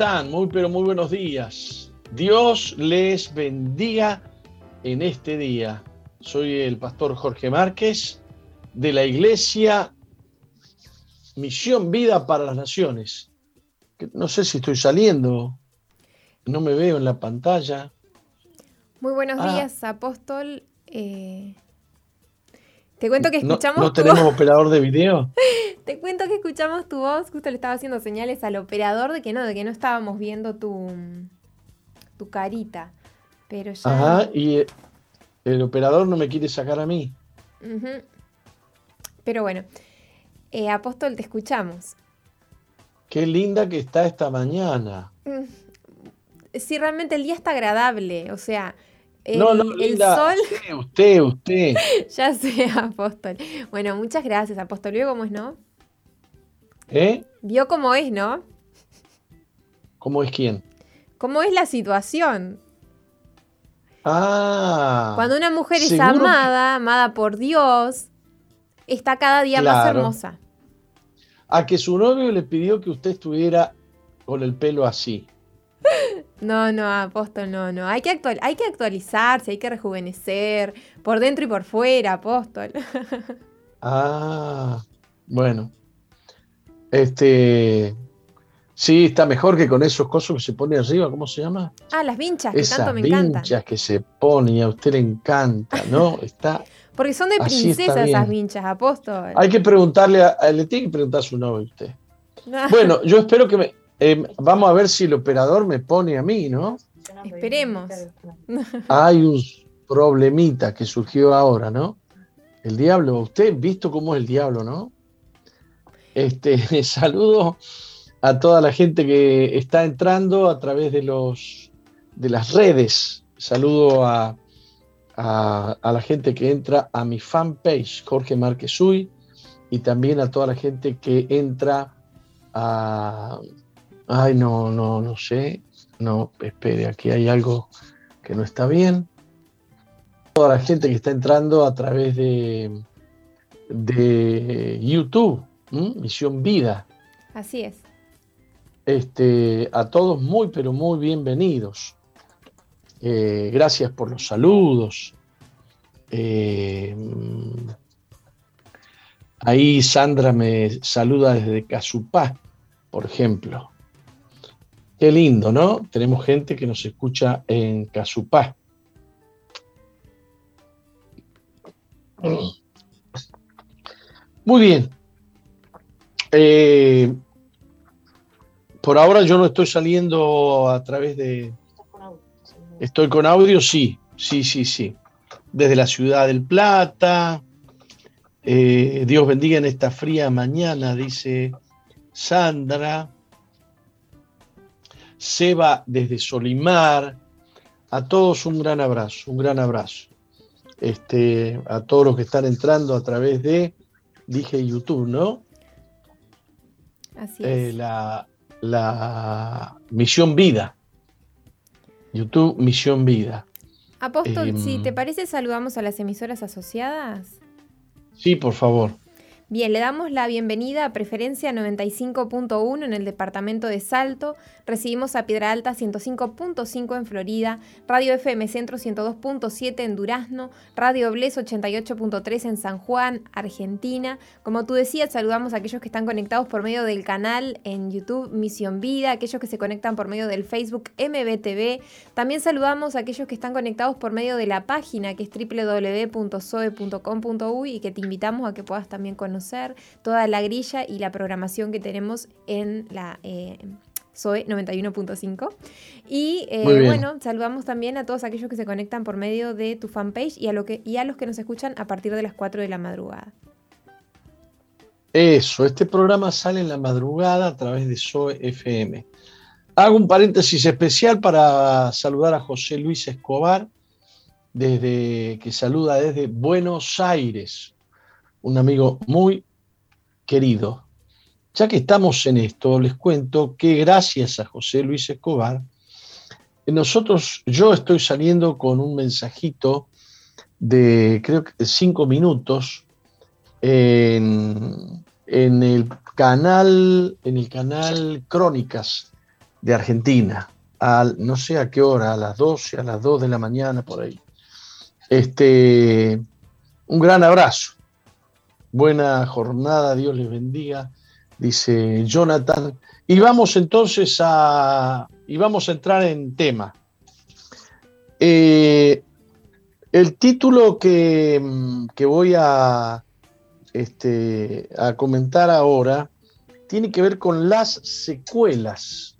Hola, hola, ¿cómo están? Muy, pero muy buenos días. Dios les bendiga en este día. Soy el pastor Jorge Márquez de la iglesia Misión Vida para las Naciones. No sé si estoy saliendo, no me veo en la pantalla. Muy buenos Ah. días, apóstol. Eh, te cuento que escuchamos ¿No, no tu tenemos voz. operador de video? Te cuento que escuchamos tu voz. Justo le estaba haciendo señales al operador de que no, de que no estábamos viendo tu, tu carita. Pero ya. Ajá, y eh, el operador no me quiere sacar a mí. Ujú. Pero bueno, eh, apóstol, te escuchamos. Qué linda que está esta mañana. Sí, realmente el día está agradable. O sea, el, no, no, el linda. sol. Usted, usted, usted. Ya sé, apóstol. Bueno, muchas gracias, apóstol. ¿Vio cómo es, no? ¿Eh? Vio cómo es, ¿no? ¿Cómo es quién? ¿Cómo es la situación? Ah. Cuando una mujer es que- amada, amada por Dios, está cada día más hermosa. A que su novio le pidió que usted estuviera con el pelo así. No, no, apóstol, no, no. Hay que, actual- hay que actualizarse, hay que rejuvenecer, por dentro y por fuera, apóstol. Ah, bueno. Este. Sí, está mejor que con esos cosos que se pone arriba, ¿cómo se llama? Ah, las vinchas, que Esas tanto me encantan. vinchas que se pone y a usted le encanta, ¿no? Está. Porque son de princesa esas vinchas, apóstol. Hay que preguntarle, a, a- le tiene que preguntar a su novio a usted. No, Bueno, yo espero que me. Eh, vamos a ver si el operador me pone a mí, ¿no? Esperemos. Hay un problemita que surgió ahora, ¿no? El diablo, usted visto cómo es el diablo, ¿no? Este, saludo a toda la gente que está entrando a través de los de las redes. Saludo a, a, a la gente que entra a mi fanpage, Jorge Márquez Uy, y también a toda la gente que entra a. Ay, no, no, no sé. No, espere, aquí hay algo que no está bien. Toda la gente que está entrando a través de, de YouTube, ¿m? Misión Vida. Así es. Este, a todos muy, pero muy bienvenidos. Eh, gracias por los saludos. Eh, ahí Sandra me saluda desde Casupá, por ejemplo. Qué lindo, ¿no? Tenemos gente que nos escucha en Casupá. Muy bien. Eh, por ahora yo no estoy saliendo a través de... Estoy con audio, sí, sí, sí, sí. Desde la ciudad del Plata. Eh, Dios bendiga en esta fría mañana, dice Sandra. Seba desde Solimar. A todos un gran abrazo, un gran abrazo. Este, a todos los que están entrando a través de, dije YouTube, ¿no? Así Eh, es. la, la Misión Vida. YouTube Misión Vida. Apóstol, em, si te parece, saludamos a las emisoras asociadas. Sí, por favor. Bien, le damos la bienvenida a Preferencia 95.1 en el departamento de Salto. Recibimos a Piedra Alta 105.5 en Florida, Radio FM Centro 102.7 en Durazno, Radio Bles 88.3 en San Juan, Argentina. Como tú decías, saludamos a aquellos que están conectados por medio del canal en YouTube Misión Vida, aquellos que se conectan por medio del Facebook MBTV. También saludamos a aquellos que están conectados por medio de la página que es www.soe.com.uy y que te invitamos a que puedas también conocer toda la grilla y la programación que tenemos en la eh, SOE 91.5. Y eh, bueno, saludamos también a todos aquellos que se conectan por medio de tu fanpage y a, lo que, y a los que nos escuchan a partir de las 4 de la madrugada. Eso, este programa sale en la madrugada a través de SOE FM. Hago un paréntesis especial para saludar a José Luis Escobar, desde, que saluda desde Buenos Aires, un amigo muy querido. Ya que estamos en esto, les cuento que gracias a José Luis Escobar, nosotros, yo estoy saliendo con un mensajito de creo que cinco minutos en, en el canal, en el canal Crónicas de Argentina, al, no sé a qué hora, a las 12, a las 2 de la mañana, por ahí. Este, un gran abrazo. Buena jornada, Dios les bendiga, dice Jonathan. Y vamos entonces a, y vamos a entrar en tema. Eh, el título que, que voy a, este, a comentar ahora tiene que ver con las secuelas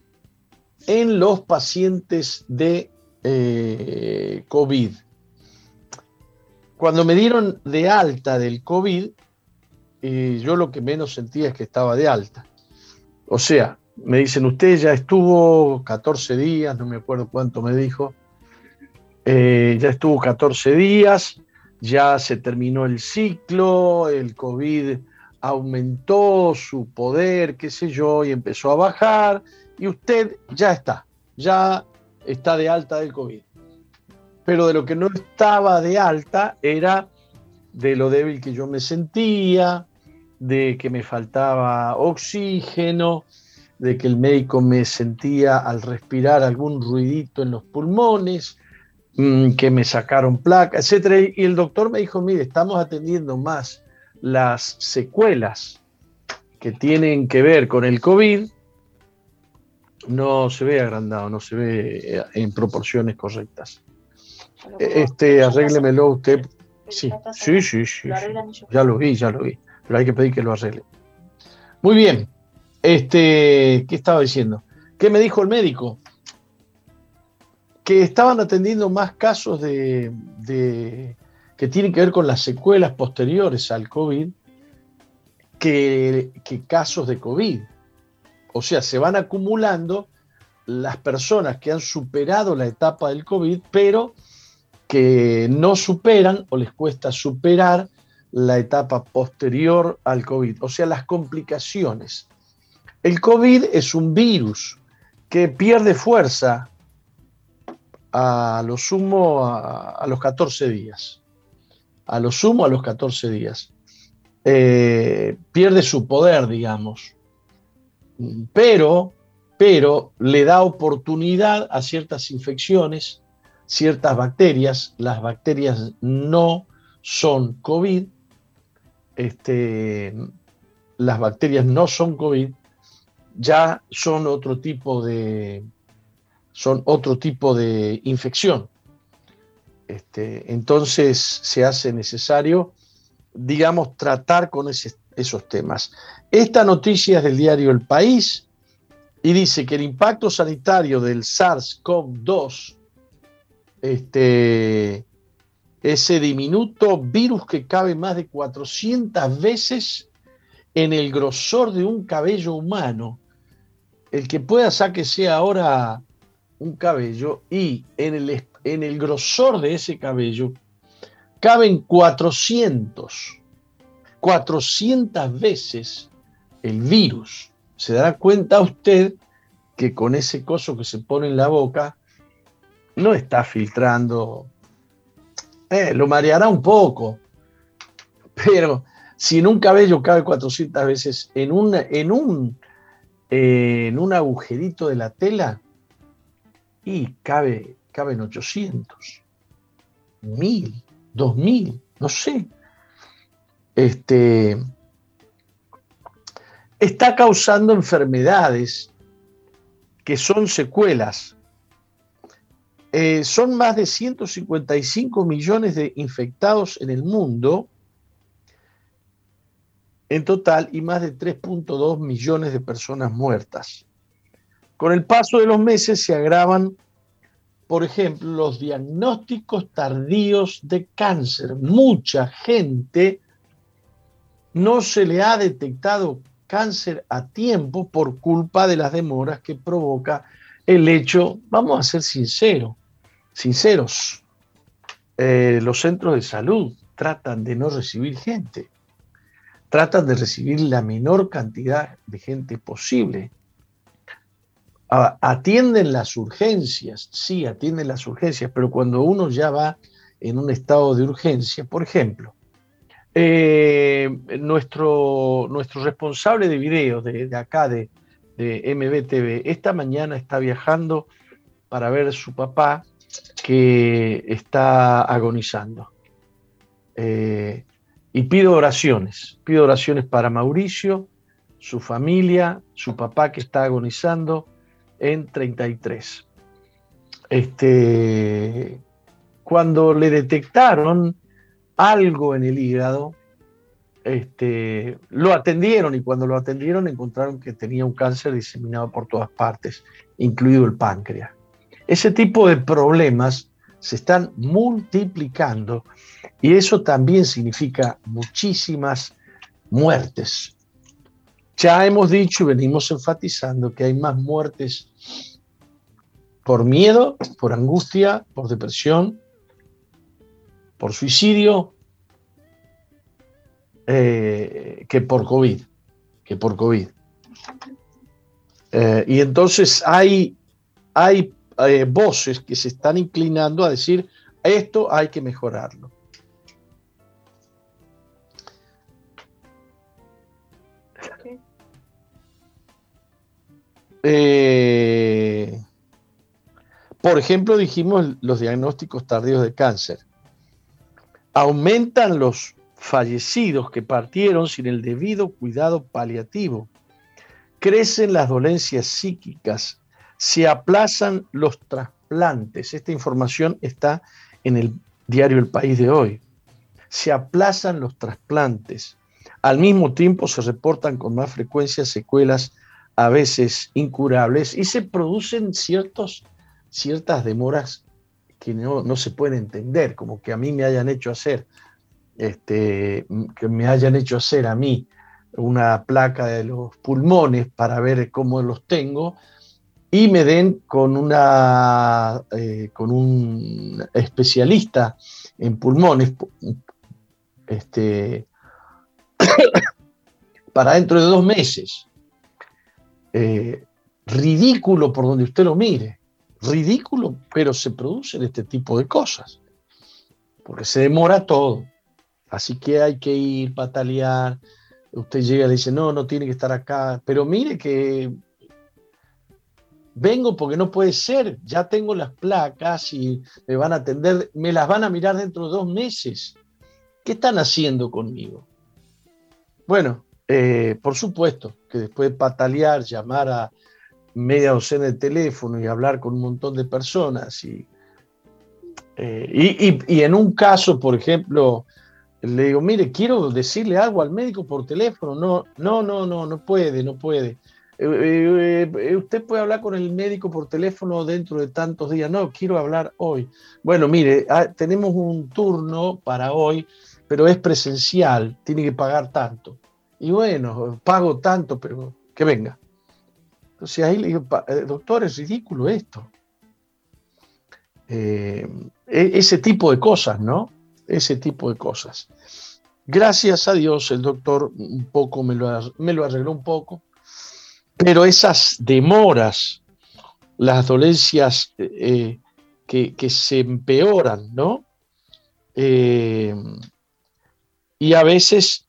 en los pacientes de eh, COVID. Cuando me dieron de alta del COVID, eh, yo lo que menos sentía es que estaba de alta. O sea, me dicen, usted ya estuvo 14 días, no me acuerdo cuánto me dijo, eh, ya estuvo 14 días, ya se terminó el ciclo, el COVID aumentó su poder, qué sé yo, y empezó a bajar, y usted ya está, ya está de alta del COVID. Pero de lo que no estaba de alta era de lo débil que yo me sentía, de que me faltaba oxígeno, de que el médico me sentía al respirar algún ruidito en los pulmones, mm, que me sacaron placa, etc. Y el doctor me dijo, mire, estamos atendiendo más las secuelas que tienen que ver con el COVID no se ve agrandado, no se ve eh, en proporciones correctas. Este, arréglemelo usted. Sí, sí, sí, sí, Ya lo vi, ya lo vi. Pero hay que pedir que lo arregle. Muy bien. Este, ¿qué estaba diciendo? ¿Qué me dijo el médico? Que estaban atendiendo más casos de, que tienen que ver con las secuelas posteriores al COVID que, que casos de COVID. O sea, se van acumulando las personas que han superado la etapa del COVID, pero que no superan o les cuesta superar la etapa posterior al COVID, o sea, las complicaciones. El COVID es un virus que pierde fuerza a lo sumo a, los 14 días. A lo sumo a los 14 días. Eh, pierde su poder, digamos pero, pero le da oportunidad a ciertas infecciones, ciertas bacterias. Las bacterias no son COVID. Este, las bacterias no son COVID, ya son otro tipo de, son otro tipo de infección. Este, entonces se hace necesario, digamos, tratar con esos temas. Esta noticia es del diario El País y dice que el impacto sanitario del SARS-CoV-2, este, ese diminuto virus que cabe más de 400 veces en el grosor de un cabello humano, el que pueda que sea ahora un cabello y en el, en el grosor de ese cabello caben 400, 400 veces el virus. Se dará cuenta usted que con ese coso que se pone en la boca no está filtrando. Eh, lo mareará un poco, pero si en un cabello cabe 400 veces en, en, un, eh, en un agujerito de la tela, y cabe, caben 800, 1000, 2000, no sé. Este, está causando enfermedades que son secuelas. Eh, son más de 155 millones de infectados en el mundo en total y más de 3.2 millones de personas muertas. Con el paso de los meses se agravan, por ejemplo, los diagnósticos tardíos de cáncer. Mucha gente no se le ha detectado cáncer a tiempo por culpa de las demoras que provoca el hecho, vamos a ser sinceros, sinceros, eh, los centros de salud tratan de no recibir gente, tratan de recibir la menor cantidad de gente posible. Atienden las urgencias, sí, atienden las urgencias, pero cuando uno ya va en un estado de urgencia, por ejemplo, Eh, nuestro, responsable de video de, acá, de, de MBTV, esta mañana está viajando para ver su papá que está agonizando. Eh, y pido oraciones, pido oraciones para Mauricio, su familia, su papá que está agonizando en 33. Este, cuando le detectaron algo en el hígado, este, lo atendieron y cuando lo atendieron encontraron que tenía un cáncer diseminado por todas partes, incluido el páncreas. Ese tipo de problemas se están multiplicando y eso también significa muchísimas muertes. Ya hemos dicho y venimos enfatizando que hay más muertes por miedo, por angustia, por depresión, por suicidio, eh, que por COVID, que por COVID. Eh, y entonces hay, hay eh, voces que se están inclinando a decir, esto hay que mejorarlo. Eh, por ejemplo, dijimos los diagnósticos tardíos de cáncer. Aumentan los fallecidos que partieron sin el debido cuidado paliativo. Crecen las dolencias psíquicas. Se aplazan los trasplantes. Esta información está en el diario El País de hoy. Se aplazan los trasplantes. Al mismo tiempo se reportan con más frecuencia secuelas a veces incurables y se producen ciertos, ciertas demoras que no, se pueden entender, como que a mí me hayan hecho hacer, este, que me hayan hecho hacer a mí una placa de los pulmones para ver cómo los tengo y me den con, una, eh, con un especialista en pulmones este, para dentro de dos meses. Eh, ridículo por donde usted lo mire, ridículo, pero se producen este tipo de cosas, porque se demora todo. Así que hay que ir, patalear. Usted llega y le dice, no, no tiene que estar acá, pero mire que vengo porque no puede ser, ya tengo las placas y me van a atender, me las van a mirar dentro de dos meses. ¿Qué están haciendo conmigo? Bueno, eh, por supuesto que después de patalear, llamar a media docena de teléfono y hablar con un montón de personas y, eh, y, en un caso, por ejemplo, le digo, mire, quiero decirle algo al médico por teléfono. No, no, no, no, no puede, no puede. Eh, usted puede hablar con el médico por teléfono dentro de tantos días. No, quiero hablar hoy. Bueno, mire, ah, tenemos un turno para hoy, pero es presencial, tiene que pagar tanto. Y bueno, pago tanto, pero que venga. Entonces ahí le digo, eh, doctor, es ridículo esto. Eh, e-, ese tipo de cosas, ¿no? Ese tipo de cosas. Gracias a Dios el doctor un poco me lo arregló un poco, pero esas demoras, las dolencias eh, que, se empeoran, ¿no? y a veces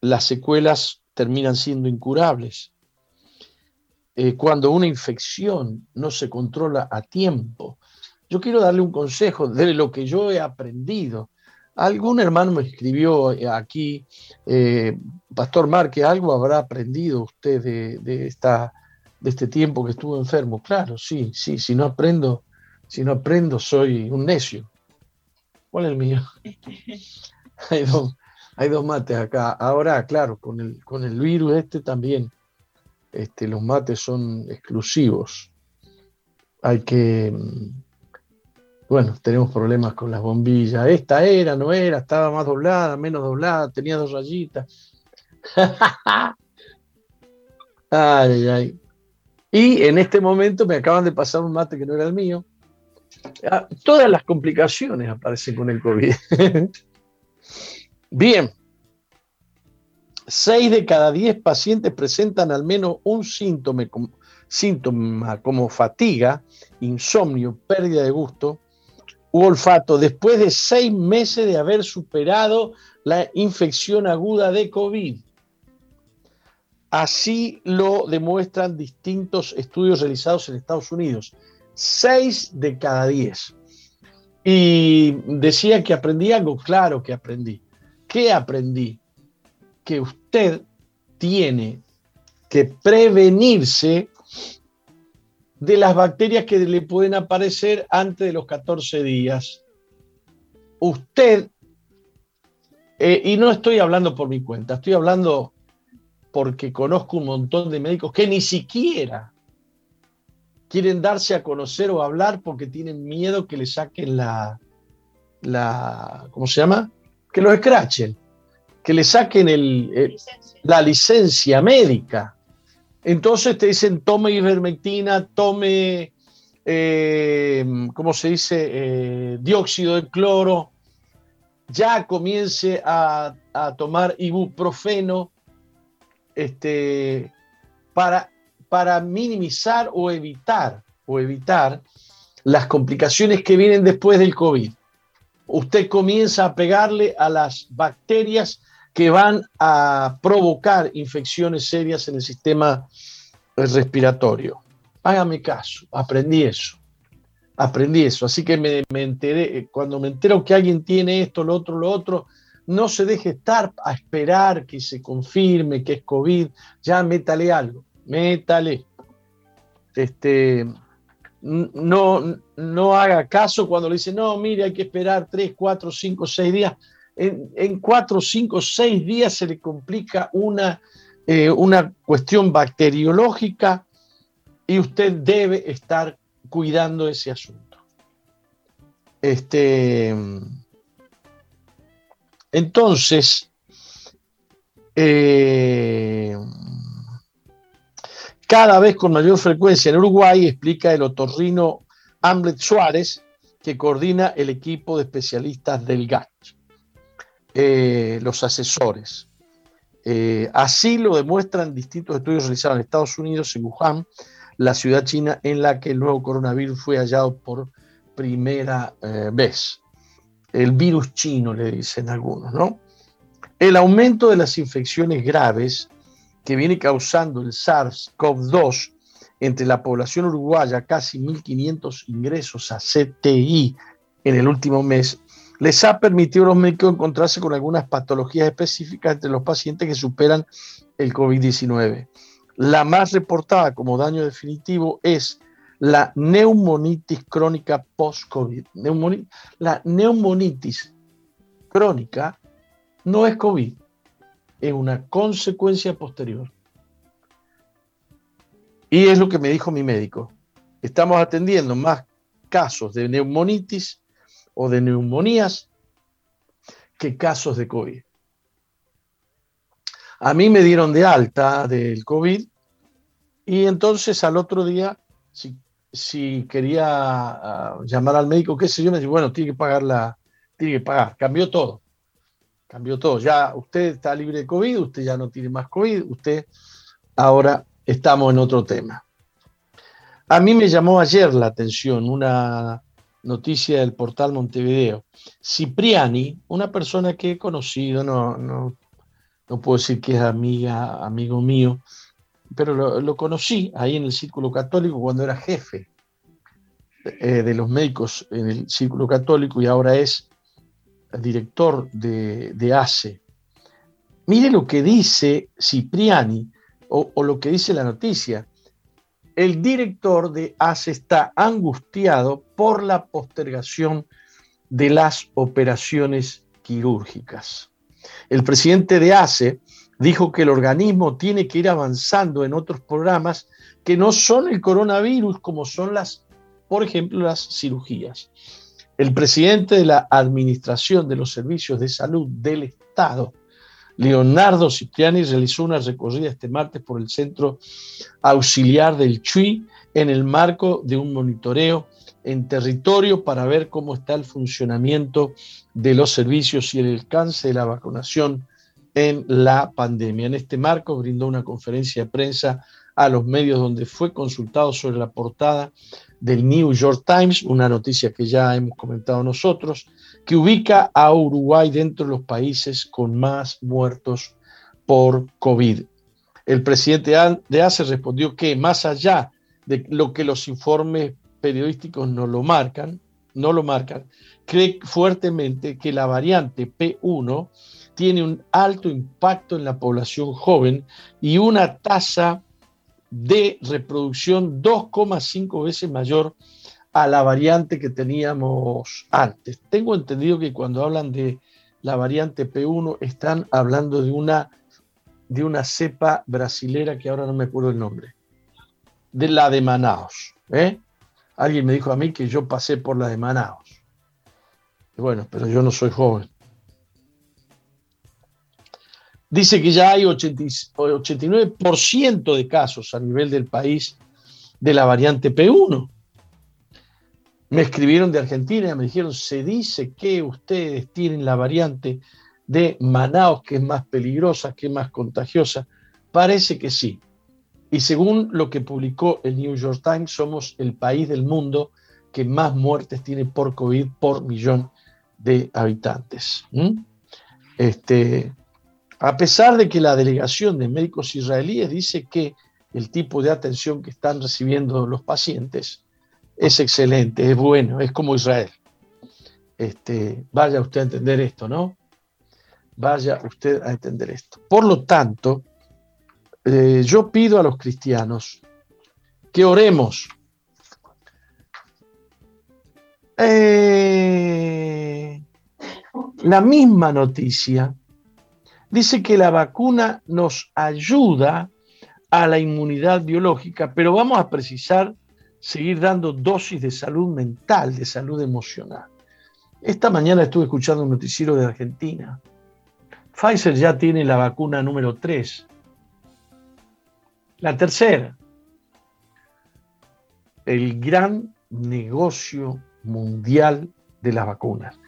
las secuelas terminan siendo incurables. Eh, cuando una infección no se controla a tiempo. Yo quiero darle un consejo de lo que yo he aprendido. Algún hermano me escribió aquí, eh, Pastor Marque, algo habrá aprendido usted de, esta, de este tiempo que estuvo enfermo. Claro, sí, sí, si no aprendo, si no aprendo soy un necio. ¿Cuál es el mío? Hay dos, hay dos mates acá. Ahora, claro, con el, con el virus este también, este, los mates son exclusivos. Hay que, mm, bueno, tenemos problemas con las bombillas. Esta era, no era, estaba más doblada, menos doblada, tenía dos rayitas. ay, ay. Y en este momento me acaban de pasar un mate que no era el mío. Ah, todas las complicaciones aparecen con el COVID. Bien, seis de cada diez pacientes presentan al menos un síntoma, síntoma como fatiga, insomnio, pérdida de gusto u olfato después de seis meses de haber superado la infección aguda de COVID. Así lo demuestran distintos estudios realizados en Estados Unidos. Seis de cada diez. Y decía que aprendí algo, claro que aprendí. ¿Qué aprendí? Que usted tiene que prevenirse de las bacterias que le pueden aparecer antes de los 14 días. Usted, eh, y no estoy hablando por mi cuenta, estoy hablando porque conozco un montón de médicos que ni siquiera quieren darse a conocer o hablar porque tienen miedo que le saquen la, la ¿cómo se llama? Que lo escrachen, que le saquen el, la licencia médica. Entonces te dicen, tome ivermectina, tome, eh, ¿cómo se dice? Eh, dióxido de cloro, ya comience a, a tomar ibuprofeno este, para, para minimizar o evitar, o evitar las complicaciones que vienen después del COVID. Usted comienza a pegarle a las bacterias que van a provocar infecciones serias en el sistema respiratorio. Hágame caso, aprendí eso. Aprendí eso. Así que me, me enteré, cuando me entero que alguien tiene esto, lo otro, lo otro, no se deje estar a esperar que se confirme que es COVID, ya métale algo, métale. Este, no, no haga caso cuando le dicen, no, mire, hay que esperar 3, 4, 5, 6 días. En, 4, 5, 6 días se le complica una, eh, una cuestión bacteriológica y usted debe estar cuidando ese asunto. Este, entonces, eh, cada vez con mayor frecuencia en Uruguay, explica el otorrino Hamlet Suárez, que coordina el equipo de especialistas del GAT, eh, los asesores. Eh, así lo demuestran distintos estudios realizados en Estados Unidos, en Wuhan, la ciudad china en la que el nuevo coronavirus fue hallado por primera vez el virus chino, le dicen algunos, ¿no? El aumento de las infecciones graves que viene causando el SARS-CoV-2 entre la población uruguaya, casi 1.500 ingresos a CTI en el último mes, les ha permitido a los médicos encontrarse con algunas patologías específicas entre los pacientes que superan el COVID-19. La más reportada como daño definitivo es la neumonitis crónica post-COVID. la neumonitis crónica no es COVID, es una consecuencia posterior. Y es lo que me dijo mi médico. Estamos atendiendo más casos de neumonitis o de neumonías que casos de COVID. A mí me dieron de alta del COVID y entonces al otro día, si si quería ah, llamar al médico, qué sé yo, me dice, bueno, tiene que pagar la, tiene que pagar. Cambió todo. Cambió todo. Ya usted está libre de COVID, usted ya no tiene más COVID, usted ahora estamos en otro tema. A mí me llamó ayer la atención una noticia del portal Montevideo. Cipriani, una persona que he conocido, no, no, no puedo decir que es amiga, amigo mío, pero lo, conocí ahí en el Círculo Católico cuando era jefe eh, de los médicos en el Círculo Católico y ahora es director de, ACE. Mire lo que dice Cipriani o lo que dice la noticia. El director de ACE está angustiado por la postergación de las operaciones quirúrgicas. El presidente de ACE dijo que el organismo tiene que ir avanzando en otros programas que no son el coronavirus, como son las, por ejemplo, las cirugías. El presidente de la Administración de los Servicios de Salud del Estado, Leonardo Cipriani, realizó una recorrida este martes por el Centro Auxiliar del Chui en el marco de un monitoreo en territorio para ver cómo está el funcionamiento de los servicios y el alcance de la vacunación en la pandemia. En este marco brindó una conferencia de prensa a los medios donde fue consultado sobre la portada del New York Times, una noticia que ya hemos comentado nosotros, que ubica a Uruguay dentro de los países con más muertos por COVID. El presidente de ACE respondió que más allá de lo que los informes periodísticos no lo marcan, no lo marcan, cree fuertemente que la variante P1 tiene un alto impacto en la población joven y una tasa de reproducción 2,5 veces mayor a la variante que teníamos antes. Tengo entendido que cuando hablan de la variante P1 están hablando de una, de una cepa brasilera que ahora no me acuerdo el nombre, de la de Manaos. ¿eh? Alguien me dijo a mí que yo pasé por la de Manaos. Bueno, pero yo no soy joven. Dice que ya hay 89% de casos a nivel del país de la variante P1. Me escribieron de Argentina y me dijeron, se dice que ustedes tienen la variante de Manaus, que es más peligrosa, que es más contagiosa. Parece que sí. Y según lo que publicó el New York Times, somos el país del mundo que más muertes tiene por COVID por millón de habitantes. Este, a pesar de que la delegación de médicos israelíes dice que el tipo de atención que están recibiendo los pacientes es excelente, es bueno, es como Israel. Este, vaya usted a entender esto, ¿no? Vaya usted a entender esto. Por lo tanto, eh, yo pido a los cristianos que oremos. Eh, la misma noticia dice que la vacuna nos ayuda a la inmunidad biológica, pero vamos a precisar seguir dando dosis de salud mental, de salud emocional. Esta mañana estuve escuchando un noticiero de Argentina. Pfizer ya tiene la vacuna número 3. La tercera, el gran negocio mundial de las vacunas.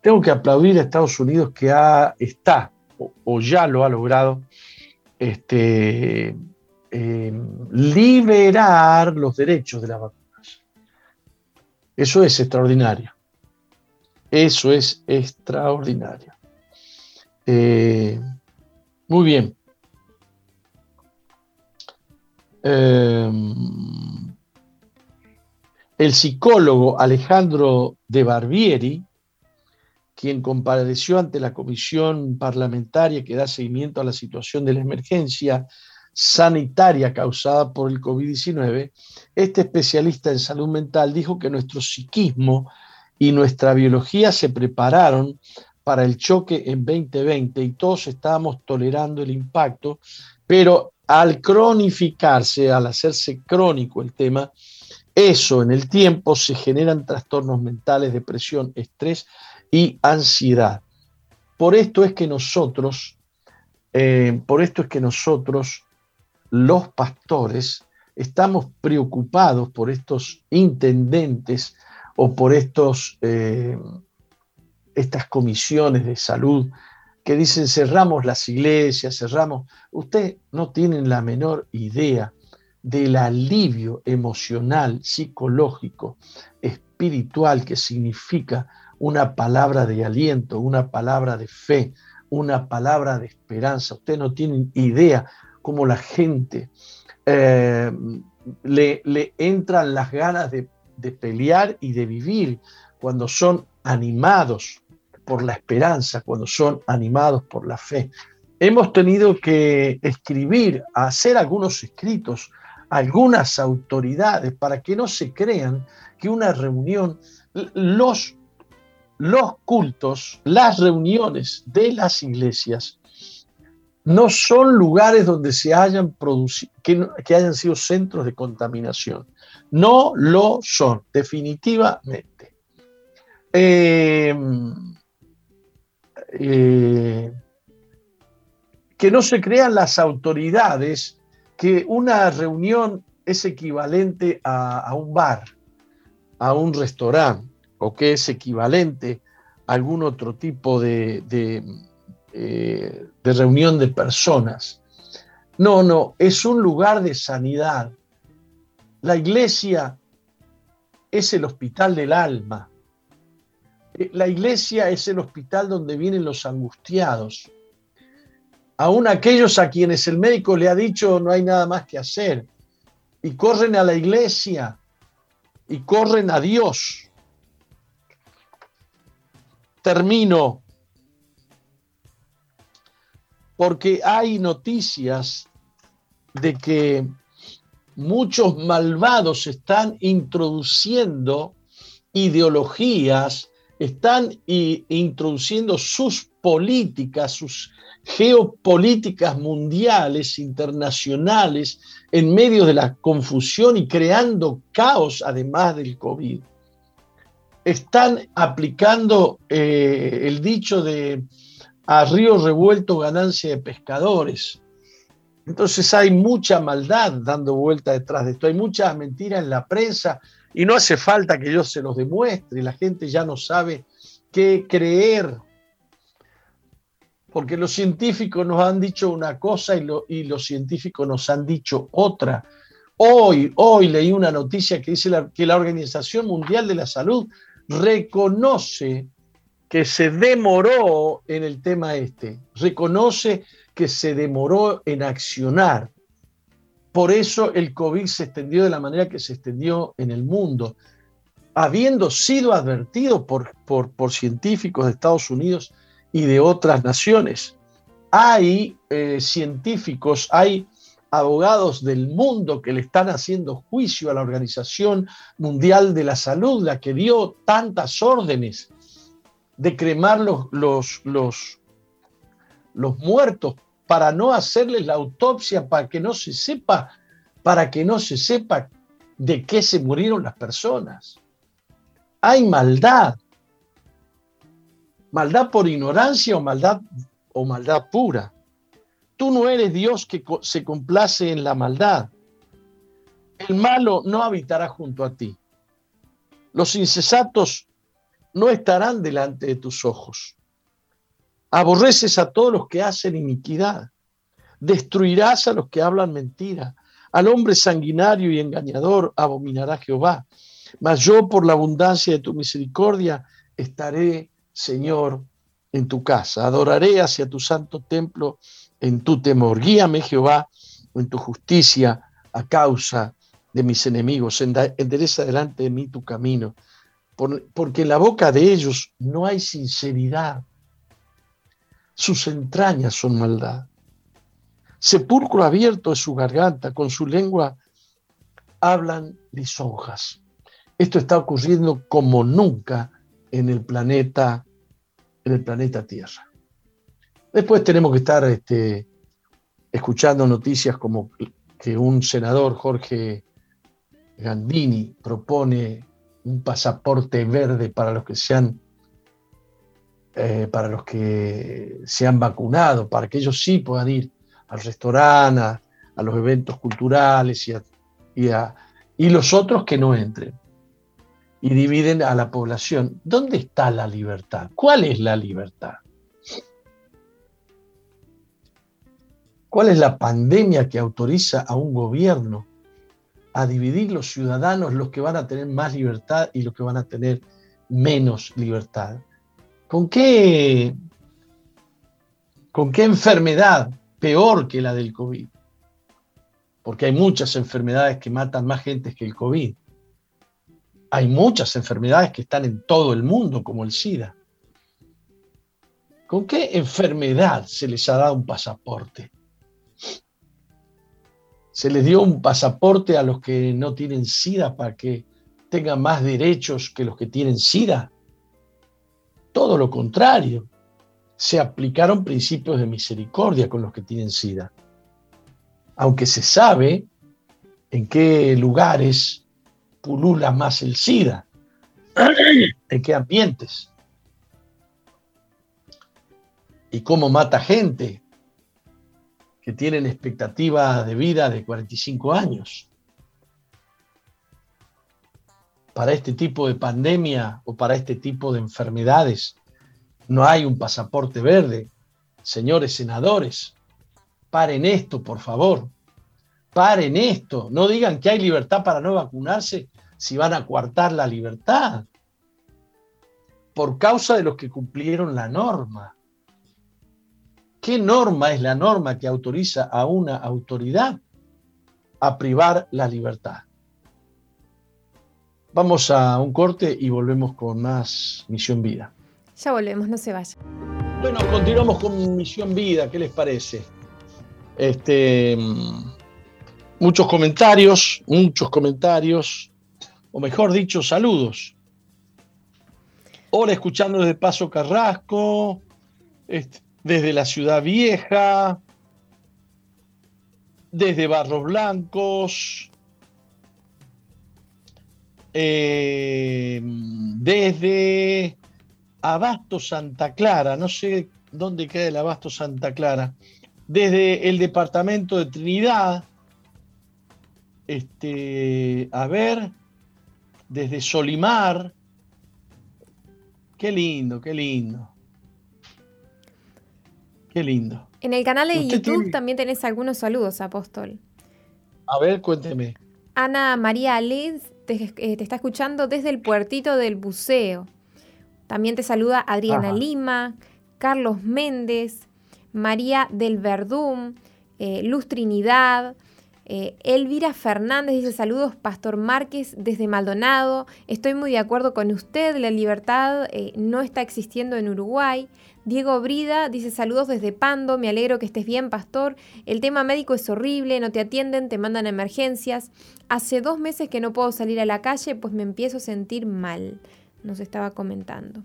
Tengo que aplaudir a Estados Unidos que está o, ya lo ha logrado, este, eh, liberar los derechos de las vacunas. Eso es extraordinario. Eso es extraordinario. Eh, muy bien. Eh, el psicólogo Alejandro de Barbieri quien compareció ante la comisión parlamentaria que da seguimiento a la situación de la emergencia sanitaria causada por el COVID-19, este especialista en salud mental dijo que nuestro psiquismo y nuestra biología se prepararon para el choque en 2020 y todos estábamos tolerando el impacto, pero al cronificarse, al hacerse crónico el tema, eso en el tiempo se generan trastornos mentales, depresión, estrés y ansiedad. Por esto es que nosotros, eh, por esto es que nosotros, los pastores, estamos preocupados por estos intendentes o por estos, eh, estas comisiones de salud que dicen cerramos las iglesias, cerramos. Ustedes no tienen la menor idea del alivio emocional, psicológico, espiritual que significa una palabra de aliento, una palabra de fe, una palabra de esperanza. Ustedes no tienen idea cómo la gente eh, le, le, entran las ganas de, de pelear y de vivir cuando son animados por la esperanza, cuando son animados por la fe. Hemos tenido que escribir, hacer algunos escritos, algunas autoridades para que no se crean que una reunión, los los cultos, las reuniones de las iglesias, no son lugares donde se hayan producido, que, hayan sido centros de contaminación. No lo son, definitivamente. Em, eh, que no se crean las autoridades que una reunión es equivalente a un bar, a un restaurante o que es equivalente a algún otro tipo de, de, eh, reunión de personas. No, no, es un lugar de sanidad. La iglesia es el hospital del alma. Eh, la iglesia es el hospital donde vienen los angustiados. Aún aquellos a quienes el médico le ha dicho no hay nada más que hacer. Y corren a la iglesia y corren a Dios. Termino porque hay noticias de que muchos malvados están introduciendo ideologías, están introduciendo sus políticas, sus geopolíticas mundiales, internacionales, en medio de la confusión y creando caos además del COVID. Están aplicando eh, el dicho de a río revuelto ganancia de pescadores. Entonces hay mucha maldad dando vuelta detrás de esto, hay muchas mentiras en la prensa y no hace falta que yo se los demuestre, la gente ya no sabe qué creer, porque los científicos nos han dicho una cosa y, y los científicos nos han dicho otra. Hoy, hoy leí una noticia que dice que la Organización Mundial de la Salud reconoce que se demoró en el tema este, reconoce que se demoró en accionar. Por eso el COVID se extendió de la manera que se extendió en el mundo, habiendo sido advertido por, por, científicos de Estados Unidos y de otras naciones. Hay eh, científicos, hay abogados del mundo que le están haciendo juicio a la Organización Mundial de la Salud, la que dio tantas órdenes de cremar los, los, los, muertos para no hacerles la autopsia, para que no se sepa, para que no se sepa de qué se murieron las personas. Hay maldad. Maldad por ignorancia o maldad o maldad pura. Tú no eres Dios que se complace en la maldad. El malo no habitará junto a ti. Los incesatos no estarán delante de tus ojos. Aborreces a todos los que hacen iniquidad. Destruirás a los que hablan mentira. Al hombre sanguinario y engañador abominará Jehová. Mas yo, por la abundancia de tu misericordia, estaré, Señor, en tu casa. Adoraré hacia tu santo templo en tu temor. Guíame, Jehová, en tu justicia a causa de mis enemigos. Endereza delante de mí tu camino porque en la boca de ellos no hay sinceridad. Sus entrañas son maldad. Sepulcro abierto es su garganta, con su lengua hablan lisonjas. Esto está ocurriendo como nunca en el planeta, en el planeta Tierra. Después tenemos que estar este, escuchando noticias como que un senador, Jorge Gandini, propone un pasaporte verde para los que se han, eh, para los que se han vacunado, para que ellos sí puedan ir al restaurante, a, los eventos culturales y, y, y los otros que no entren. Y dividen a la población. ¿Dónde está la libertad? ¿Cuál es la libertad? ¿Cuál es la pandemia que autoriza a un gobierno a dividir los ciudadanos, los que van a tener más libertad y los que van a tener menos libertad. ¿Con qué, con qué enfermedad peor que la del COVID? Porque hay muchas enfermedades que matan más gente que el COVID. Hay muchas enfermedades que están en todo el mundo, como el SIDA. ¿Con qué enfermedad se les ha dado un pasaporte? Se les dio un pasaporte a los que no tienen SIDA para que tengan más derechos que los que tienen SIDA. Todo lo contrario, se aplicaron principios de misericordia con los que tienen SIDA. Aunque se sabe en qué lugares pulula más el SIDA, en qué ambientes y cómo mata gente que tienen expectativa de vida de 45 años. Para este tipo de pandemia o para este tipo de enfermedades no hay un pasaporte verde, señores senadores. paren esto, por favor. Paren esto. No digan que hay libertad para no vacunarse si van a coartar la libertad. Por causa de los que cumplieron la norma. ¿Qué norma es la norma que autoriza a una autoridad a privar la libertad? Vamos a un corte y volvemos con más Misión Vida. Ya volvemos, no se vaya. Bueno, continuamos con Misión Vida, ¿qué les parece? Este, muchos comentarios, muchos comentarios, o mejor dicho, saludos. Hola, escuchando desde Paso Carrasco, este, desde la Ciudad Vieja, desde Barros Blancos, eh, desde Abasto Santa Clara, no sé dónde queda el Abasto Santa Clara, desde el departamento de Trinidad, este, a ver, desde Solimar, qué lindo, qué lindo. Qué lindo. En el canal de YouTube también tenés algunos saludos, Apóstol. A ver, cuénteme. Ana María Liz eh, te, está escuchando desde el puertito del buceo. También te saluda Adriana Lima, Carlos Méndez, María del Verdún, eh, Luz Trinidad, eh, Elvira Fernández dice saludos, Pastor Márquez desde Maldonado. Estoy muy de acuerdo con usted, la libertad no está existiendo en Uruguay. Diego Brida dice saludos desde Pando, me alegro que estés bien, pastor. El tema médico es horrible, no te atienden, te mandan emergencias. Hace dos meses que no puedo salir a la calle, pues me empiezo a sentir mal, nos estaba comentando.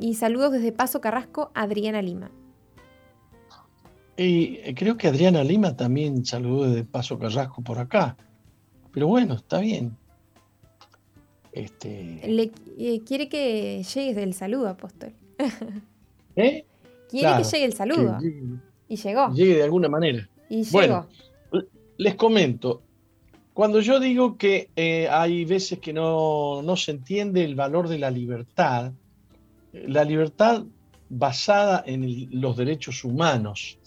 Y saludos desde Paso Carrasco, Adriana Lima. Y eh, creo que Adriana Lima también saludó desde Paso Carrasco por acá. Pero bueno, está bien. Este... Le, eh, quiere que llegues del saludo, apóstol. ¿Eh? Quiere que llegue el saludo. y llegó. Llegue de alguna manera. Y Bueno, les comento. Cuando yo digo que eh, hay veces que no, no se entiende el valor de la libertad, la libertad basada en los derechos humanos,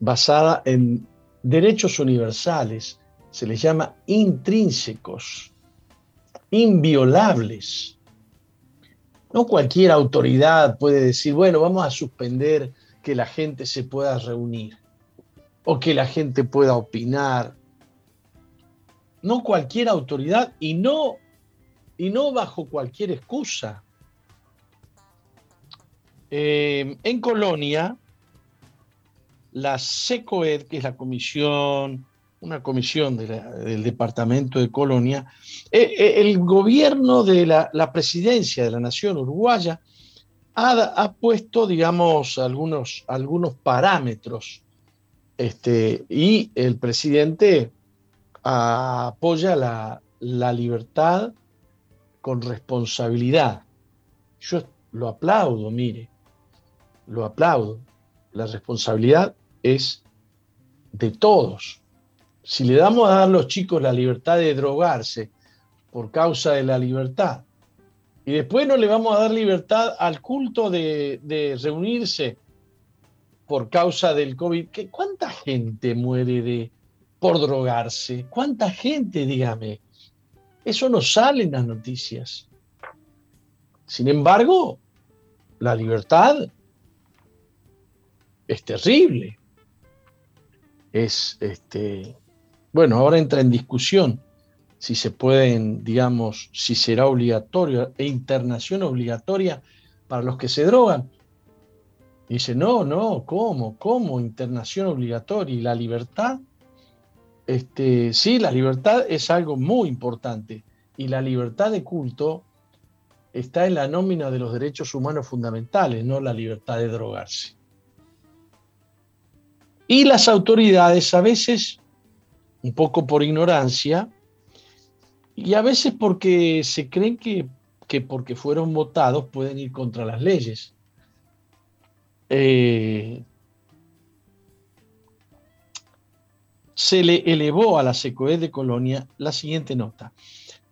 basada en derechos universales, se les llama intrínsecos, inviolables. No cualquier autoridad puede decir, bueno, vamos a suspender que la gente se pueda reunir o que la gente pueda opinar. No cualquier autoridad y no, y no bajo cualquier excusa. Eh, en Colonia, la SECOED, que es la Comisión una comisión del Departamento de Colonia, eh, eh, el gobierno de la, presidencia de la nación uruguaya ha, puesto, digamos, algunos, algunos parámetros este, y el presidente apoya la, la libertad con responsabilidad. Yo lo aplaudo, mire, lo aplaudo. La responsabilidad es de todos si le damos a dar los chicos la libertad de drogarse por causa de la libertad, y después no le vamos a dar libertad al culto de, reunirse por causa del COVID, ¿cuánta gente muere de, por drogarse? ¿Cuánta gente, dígame? Eso no sale en las noticias. Sin embargo, la libertad es terrible. Es este, bueno, ahora entra en discusión si se pueden, digamos, si será obligatorio e internación obligatoria para los que se drogan. dice, no, no, ¿cómo? ¿Cómo internación obligatoria? ¿Y la libertad? Este, sí, la libertad es algo muy importante. Y la libertad de culto está en la nómina de los derechos humanos fundamentales, no la libertad de drogarse. Y las autoridades a veces un poco por ignorancia y a veces porque se creen que, porque fueron votados pueden ir contra las leyes. Eh, se le elevó a la SECOE de Colonia la siguiente nota.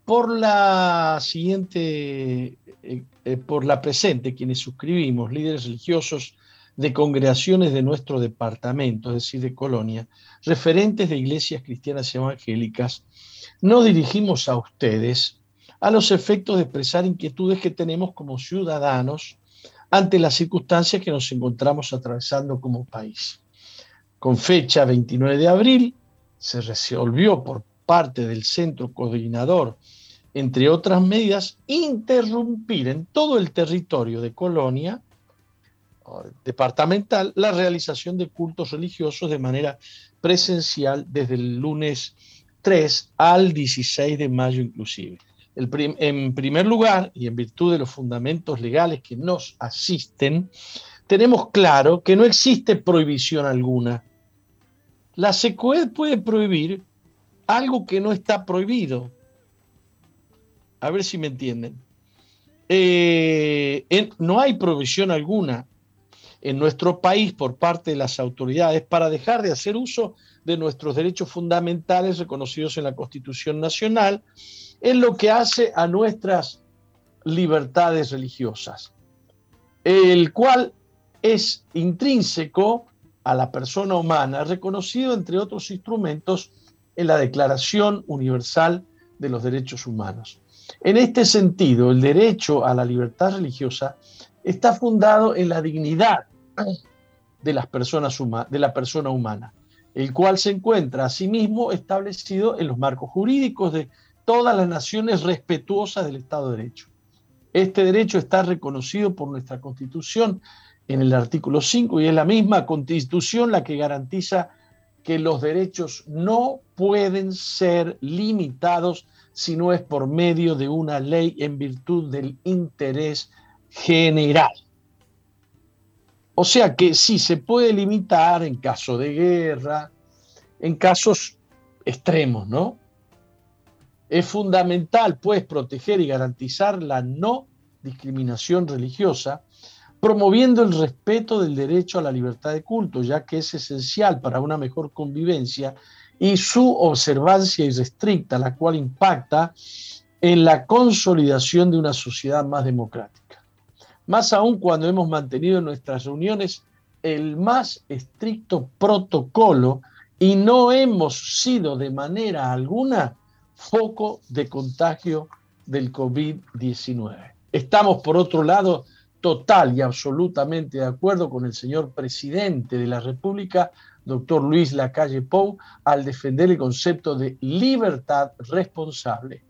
Por la siguiente, eh, eh, por la presente, quienes suscribimos, líderes religiosos, de congregaciones de nuestro departamento, es decir, de Colonia, referentes de iglesias cristianas evangélicas, nos dirigimos a ustedes a los efectos de expresar inquietudes que tenemos como ciudadanos ante las circunstancias que nos encontramos atravesando como país. Con fecha 29 de abril, se resolvió por parte del centro coordinador, entre otras medidas, interrumpir en todo el territorio de Colonia departamental la realización de cultos religiosos de manera presencial desde el lunes 3 al 16 de mayo inclusive en primer lugar, y en virtud de los fundamentos legales que nos asisten, tenemos claro que no existe prohibición alguna. La SECUED puede prohibir algo que no está prohibido. A ver si me entienden. Eh, no hay prohibición alguna en nuestro país por parte de las autoridades para dejar de hacer uso de nuestros derechos fundamentales reconocidos en la Constitución Nacional es lo que hace a nuestras libertades religiosas, el cual es intrínseco a la persona humana, reconocido entre otros instrumentos en la Declaración Universal de los Derechos Humanos. En este sentido, el derecho a la libertad religiosa está fundado en la dignidad de, las personas de la persona humana, el cual se encuentra asimismo establecido en los marcos jurídicos de todas las naciones respetuosas del Estado de Derecho. Este derecho está reconocido por nuestra Constitución en el artículo 5 y es la misma Constitución la que garantiza que los derechos no pueden ser limitados si no es por medio de una ley en virtud del interés general. O sea que sí se puede limitar en caso de guerra, en casos extremos, ¿no? Es fundamental, pues, proteger y garantizar la no discriminación religiosa, promoviendo el respeto del derecho a la libertad de culto, ya que es esencial para una mejor convivencia y su observancia irrestricta, la cual impacta en la consolidación de una sociedad más democrática. Más aún cuando hemos mantenido en nuestras reuniones el más estricto protocolo y no hemos sido de manera alguna foco de contagio del COVID-19. Estamos, por otro lado, total y absolutamente de acuerdo con el señor presidente de la República, doctor Luis Lacalle Pou, al defender el concepto de libertad responsable,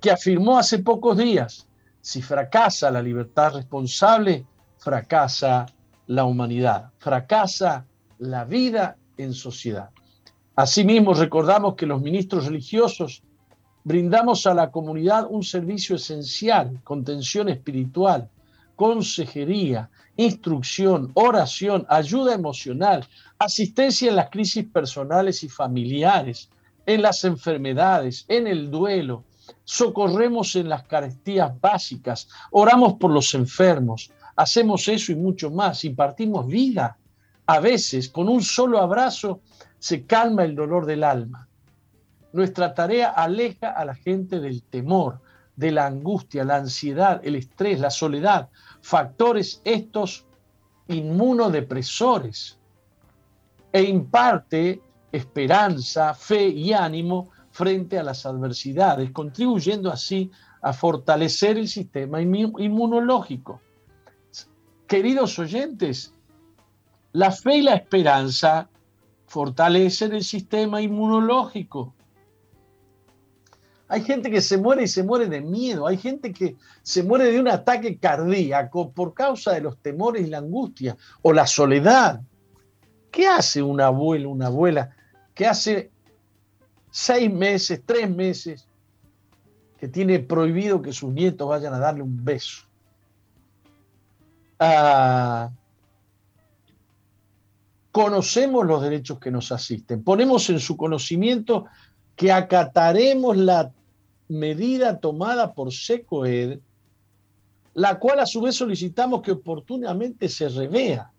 que afirmó hace pocos días, si fracasa la libertad responsable, fracasa la humanidad, fracasa la vida en sociedad. Asimismo, recordamos que los ministros religiosos brindamos a la comunidad un servicio esencial, contención espiritual, consejería, instrucción, oración, ayuda emocional, asistencia en las crisis personales y familiares, en las enfermedades, en el duelo, socorremos en las carestías básicas, oramos por los enfermos, hacemos eso y mucho más, impartimos vida. A veces, con un solo abrazo, se calma el dolor del alma. Nuestra tarea aleja a la gente del temor, de la angustia, la ansiedad, el estrés, la soledad, factores estos inmunodepresores, e imparte esperanza, fe y ánimo frente a las adversidades, contribuyendo así a fortalecer el sistema inmunológico. Queridos oyentes, la fe y la esperanza fortalecen el sistema inmunológico. Hay gente que se muere y se muere de miedo. Hay gente que se muere de un ataque cardíaco por causa de los temores y la angustia o la soledad. ¿Qué hace un abuelo, una abuela que hace seis meses, tres meses, que tiene prohibido que sus nietos vayan a darle un beso? Ah, conocemos los derechos que nos asisten, ponemos en su conocimiento que acataremos la medida tomada por SECOED, la cual a su vez solicitamos que oportunamente se revea.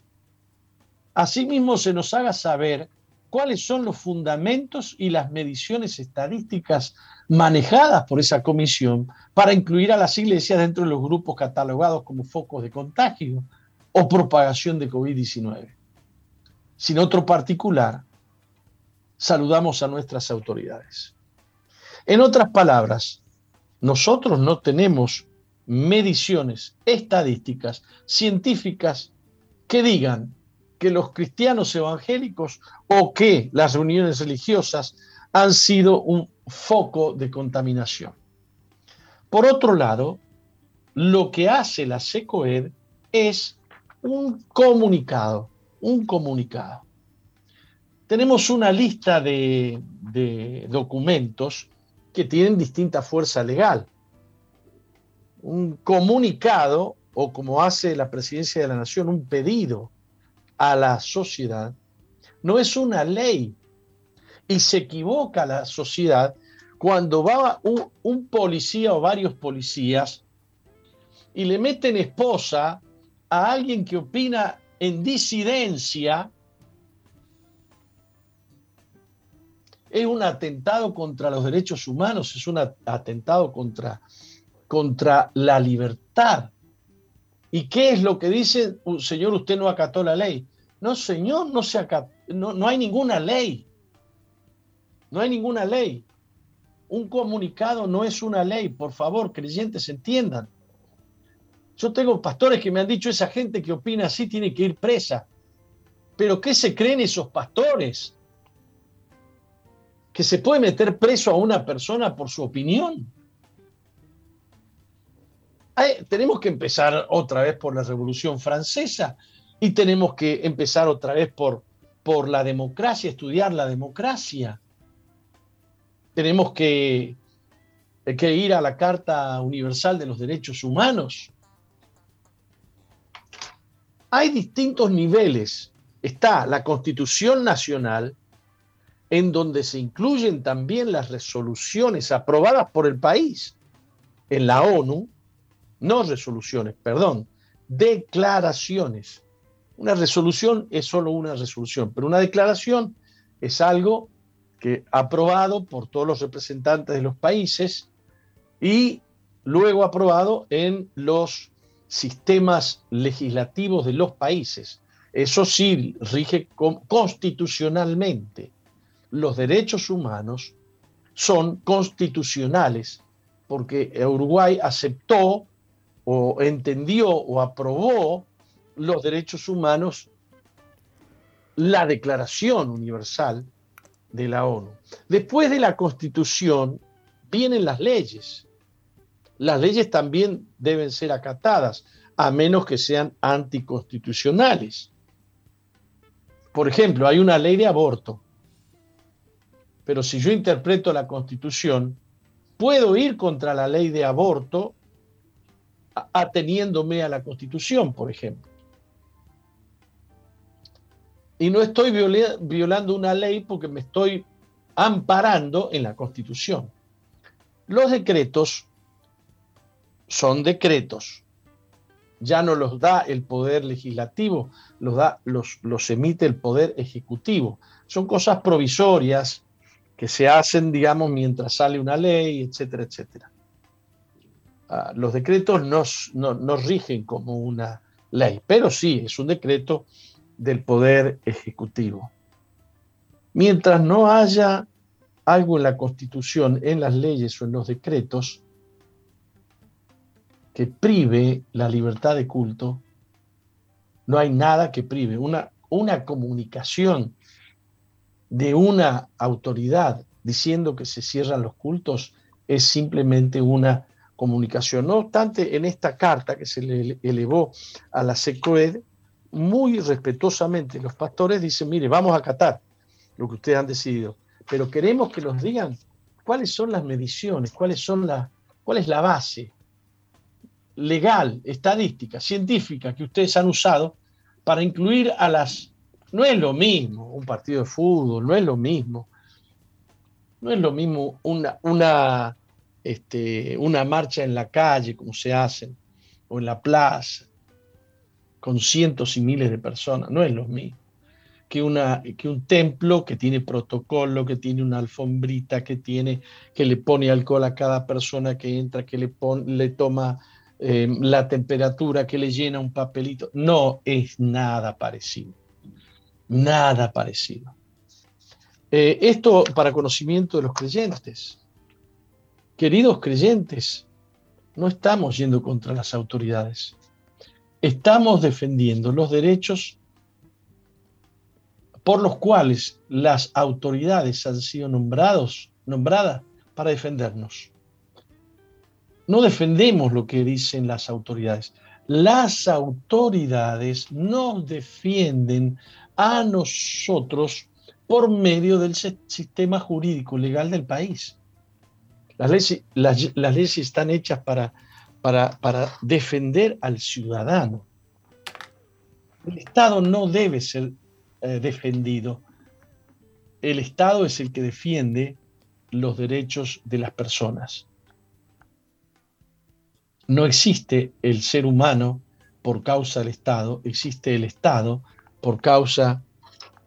Asimismo, se nos haga saber cuáles son los fundamentos y las mediciones estadísticas manejadas por esa comisión para incluir a las iglesias dentro de los grupos catalogados como focos de contagio o propagación de COVID-19. Sin otro particular, saludamos a nuestras autoridades. En otras palabras, nosotros no tenemos mediciones estadísticas científicas que digan que los cristianos evangélicos o que las reuniones religiosas han sido un foco de contaminación. Por otro lado, lo que hace la SECOED es un comunicado, un comunicado. Tenemos una lista de, de documentos que tienen distinta fuerza legal. Un comunicado, o como hace la presidencia de la nación, un pedido a la sociedad, no es una ley. Y se equivoca la sociedad cuando va un, policía o varios policías y le meten esposa a alguien que opina en disidencia, es un atentado contra los derechos humanos, es un atentado contra, contra la libertad. ¿Y qué es lo que dice, señor, usted no acató la ley? No, señor, no, se no, no hay ninguna ley. No hay ninguna ley. Un comunicado no es una ley, por favor, creyentes entiendan. Yo tengo pastores que me han dicho, esa gente que opina así tiene que ir presa. Pero ¿qué se creen esos pastores? Que se puede meter preso a una persona por su opinión. tenemos que empezar otra vez por la Revolución Francesa y tenemos que empezar otra vez por, por la democracia, estudiar la democracia tenemos que, que ir a la Carta Universal de los Derechos Humanos. Hay distintos niveles. Está la Constitución Nacional, en donde se incluyen también las resoluciones aprobadas por el país en la ONU, no resoluciones, perdón, declaraciones. Una resolución es solo una resolución, pero una declaración es algo que aprobado por todos los representantes de los países y luego aprobado en los sistemas legislativos de los países. Eso sí rige constitucionalmente. Los derechos humanos son constitucionales porque Uruguay aceptó o entendió o aprobó los derechos humanos la Declaración Universal de la ONU. Después de la constitución vienen las leyes. Las leyes también deben ser acatadas, a menos que sean anticonstitucionales. Por ejemplo, hay una ley de aborto, pero si yo interpreto la constitución, puedo ir contra la ley de aborto ateniéndome a la constitución, por ejemplo y no estoy violando una ley porque me estoy amparando en la Constitución. Los decretos son decretos. Ya no los da el poder legislativo, los, da, los, los emite el poder ejecutivo. Son cosas provisorias que se hacen, digamos, mientras sale una ley, etcétera, etcétera. Ah, los decretos no, no rigen como una ley, pero sí, es un decreto del poder ejecutivo. Mientras no haya algo en la Constitución, en las leyes o en los decretos que prive la libertad de culto, no hay nada que prive. Una, una comunicación de una autoridad diciendo que se cierran los cultos es simplemente una comunicación. No obstante, en esta carta que se le elevó a la SECOED, muy respetuosamente los pastores dicen, mire, vamos a acatar lo que ustedes han decidido, pero queremos que nos digan cuáles son las mediciones, cuáles son la, cuál es la base legal, estadística, científica que ustedes han usado para incluir a las... No es lo mismo un partido de fútbol, no es lo mismo. No es lo mismo una, una, este, una marcha en la calle, como se hacen, o en la plaza, con cientos y miles de personas, no es lo mismo que, un templo que tiene protocolo, que tiene una alfombrita, que, tiene, que le pone alcohol a cada persona que entra, que le, le toma eh, la temperatura que le llena un papelito. No es nada parecido. Nada parecido. Eh, esto para conocimiento de los creyentes. Queridos creyentes, no estamos yendo contra las autoridades. Estamos defendiendo los derechos por los cuales las autoridades han sido nombrados, nombradas para defendernos. No defendemos lo que dicen las autoridades. Las autoridades nos defienden a nosotros por medio del sistema jurídico legal del país. Las leyes, las, leyes están hechas para, para, para defender al ciudadano. El Estado no debe ser eh, defendido. El Estado es el que defiende los derechos de las personas. No existe el ser humano por causa del Estado, existe el Estado por causa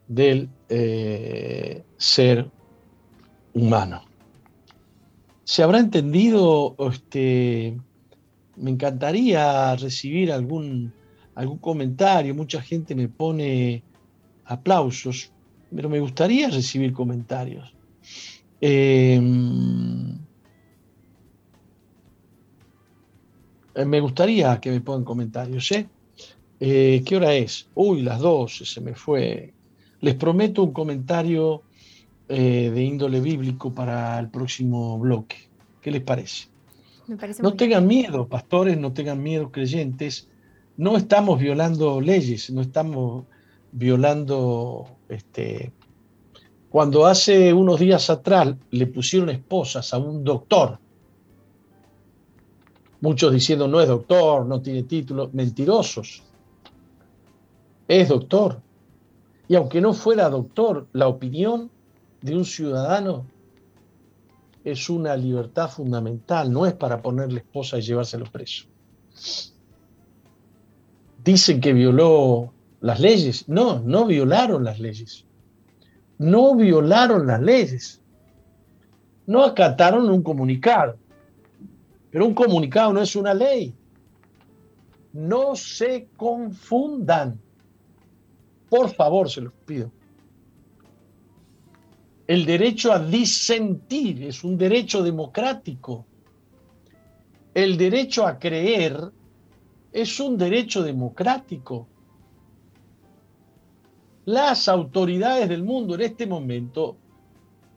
del eh, ser humano. ¿Se habrá entendido? Este, me encantaría recibir algún, algún comentario. Mucha gente me pone aplausos, pero me gustaría recibir comentarios. Em, eh, me gustaría que me pongan comentarios, ¿eh? ¿eh? ¿Qué hora es? Uy, las 12, se me fue. Les prometo un comentario eh, de índole bíblico para el próximo bloque. ¿Qué les parece? No tengan miedo, pastores, no tengan miedo, creyentes. No estamos violando leyes, no estamos violando, este, cuando hace unos días atrás le pusieron esposas a un doctor, muchos diciendo no es doctor, no tiene título, mentirosos, es doctor. Y aunque no fuera doctor, la opinión de un ciudadano es una libertad fundamental, no es para ponerle esposa y llevárselo preso. Dicen que violó las leyes. No, no violaron las leyes. No violaron las leyes. No acataron un comunicado. Pero un comunicado no es una ley. No se confundan. Por favor, se los pido. El derecho a disentir es un derecho democrático. El derecho a creer es un derecho democrático las autoridades del mundo en este momento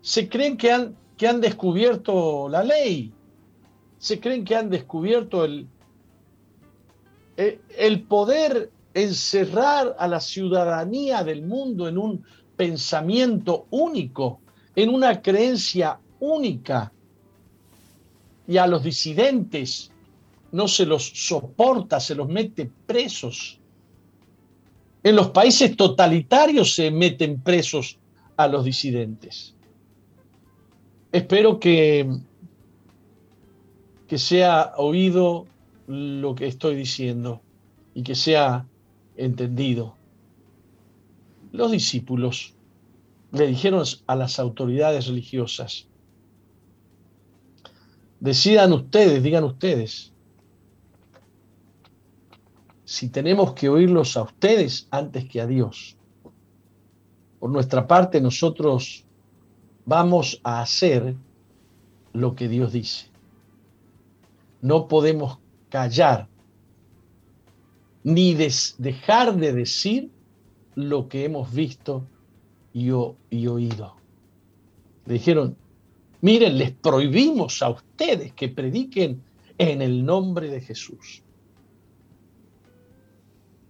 se creen que han, que han descubierto la ley, se creen que han descubierto el, eh, el poder encerrar a la ciudadanía del mundo en un pensamiento único, en una creencia única. Y a los disidentes no se los soporta, se los mete presos. En los países totalitarios se meten presos a los disidentes. Espero que, que sea oído lo que estoy diciendo y que sea entendido. Los discípulos le dijeron a las autoridades religiosas, decidan ustedes, digan ustedes, si tenemos que oírlos a ustedes antes que a Dios. Por nuestra parte, nosotros vamos a hacer lo que Dios dice. No podemos callar ni dejar de decir lo que hemos visto y, oído. Le dijeron, miren, les prohibimos a ustedes que prediquen en el nombre de Jesús.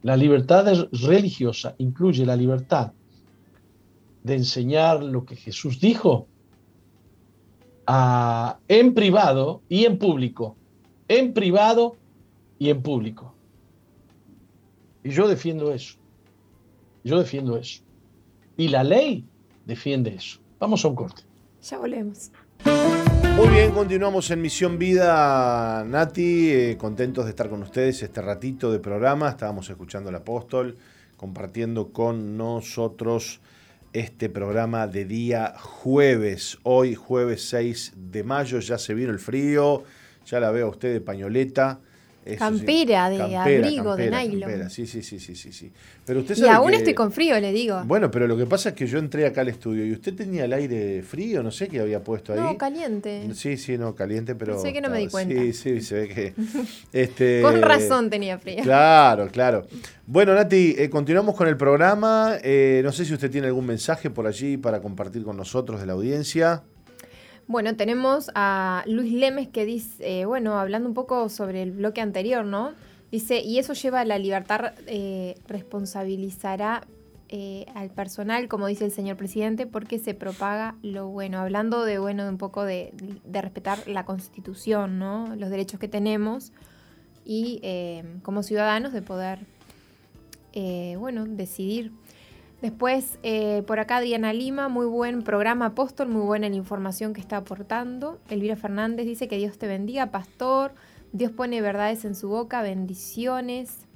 La libertad religiosa incluye la libertad de enseñar lo que Jesús dijo en privado y en público. En privado y en público. Y yo defiendo eso. Yo defiendo eso. Y la ley defiende eso. Vamos a un corte. Ya volvemos. Muy bien, continuamos en Misión Vida, Nati, eh, contentos de estar con ustedes este ratito de programa. Estábamos escuchando al apóstol, compartiendo con nosotros este programa de día jueves. Hoy, jueves 6 de mayo, ya se vino el frío, ya la veo a usted de pañoleta. Campera, de abrigo, de nylon. Sí, sí, sí, sí, sí, sí. Pero usted y aún estoy con frío, le digo. Bueno, pero lo que pasa es que yo entré acá al estudio y usted tenía el aire frío, no sé qué había puesto ahí. No, caliente. Sí, sí, no, caliente, pero... Sé que no me di cuenta. Sí, sí, se ve que... este, con razón tenía frío. Claro, claro. Bueno, Nati, eh, continuamos con el programa. Eh, no sé si usted tiene algún mensaje por allí para compartir con nosotros de la audiencia. Bueno, tenemos a Luis Lemes que dice, eh, bueno, hablando un poco sobre el bloque anterior, ¿no? Dice, y eso lleva a la libertad, eh, responsabilizará eh, al personal, como dice el señor presidente, porque se propaga lo bueno. Hablando de, bueno, de un poco de, de respetar la constitución, ¿no? Los derechos que tenemos y como ciudadanos de poder, bueno, decidir Después, eh, por acá Diana Lima, muy buen programa Apóstol, muy buena la información que está aportando. Elvira Fernández dice que Dios te bendiga, pastor. Dios pone verdades en su boca, bendiciones.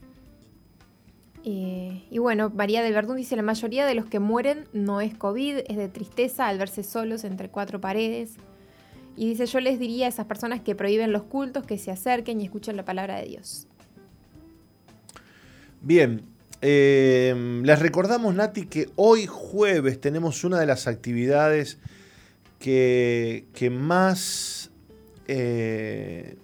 Eh, y bueno, María del Verdún dice, la mayoría de los que mueren no es COVID, es de tristeza al verse solos entre cuatro paredes. Y dice, yo les diría a esas personas que prohíben los cultos que se acerquen y escuchen la palabra de Dios. Bien, eh, les recordamos, Nati, que hoy jueves tenemos una de las actividades que, más eh,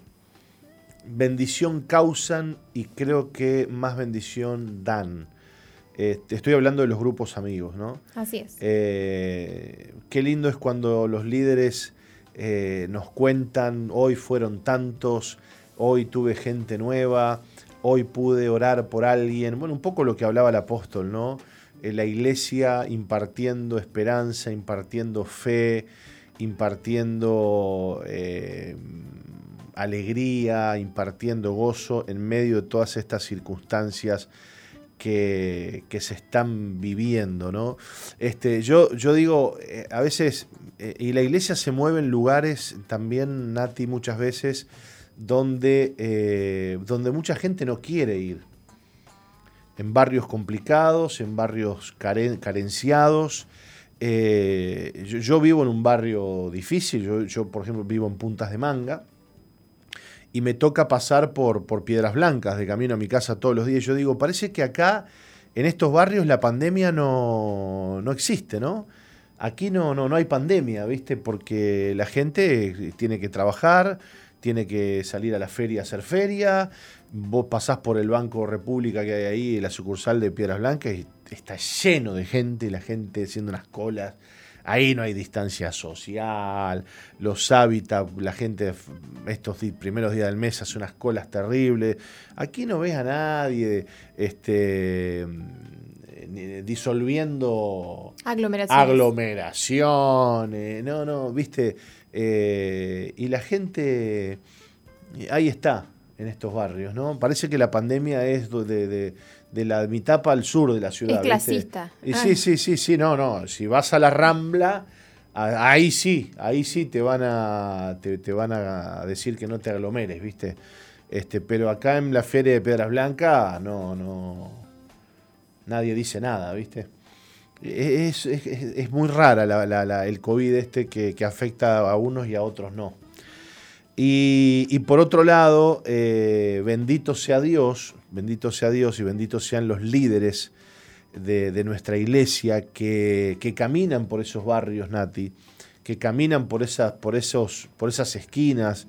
bendición causan y creo que más bendición dan. Este, estoy hablando de los grupos amigos, ¿no? Así es. Eh, qué lindo es cuando los líderes nos cuentan, hoy fueron tantos, hoy tuve gente nueva, hoy pude orar por alguien, bueno, un poco lo que hablaba el apóstol, ¿no? Eh, la iglesia impartiendo esperanza, impartiendo fe, impartiendo eh, alegría, impartiendo gozo en medio de todas estas circunstancias que, se están viviendo, ¿no? Este, yo, yo digo, eh, a veces, y la iglesia se mueve en lugares también, Nati, muchas veces, donde, eh, donde mucha gente no quiere ir. En barrios complicados, en barrios carenciados. Eh, yo, vivo en un barrio difícil, yo, por ejemplo vivo en Puntas de Manga y me toca pasar por, por Piedras Blancas de camino a mi casa todos los días. Yo digo, parece que acá, en estos barrios, la pandemia no, no existe, ¿no? Aquí no, no, no hay pandemia, ¿viste? Porque la gente tiene que trabajar, tiene que salir a la feria a hacer feria. Vos pasás por el Banco República que hay ahí, la sucursal de Piedras Blancas, y está lleno de gente, la gente haciendo unas colas. Ahí no hay distancia social, los hábitats, la gente estos primeros días del mes hace unas colas terribles. Aquí no ves a nadie este, disolviendo aglomeraciones. aglomeraciones. No, no, viste eh, y la gente ahí está, en estos barrios, ¿no? Parece que la pandemia es de, la mitad para el sur de la ciudad. Es clasista. Y sí, sí, sí, sí, no, no. Si vas a la Rambla, ahí sí, ahí sí te van a, te, van a decir que no te aglomeres, ¿viste? Este, pero acá en la feria de Piedras Blancas, no, no. Nadie dice nada, ¿viste? Es, muy rara el COVID este que, afecta a unos y a otros no. Y, por otro lado, eh, bendito sea Dios, bendito sea Dios y benditos sean los líderes de, nuestra iglesia que, caminan por esos barrios, Nati, que caminan por esas, por esos, por esas esquinas,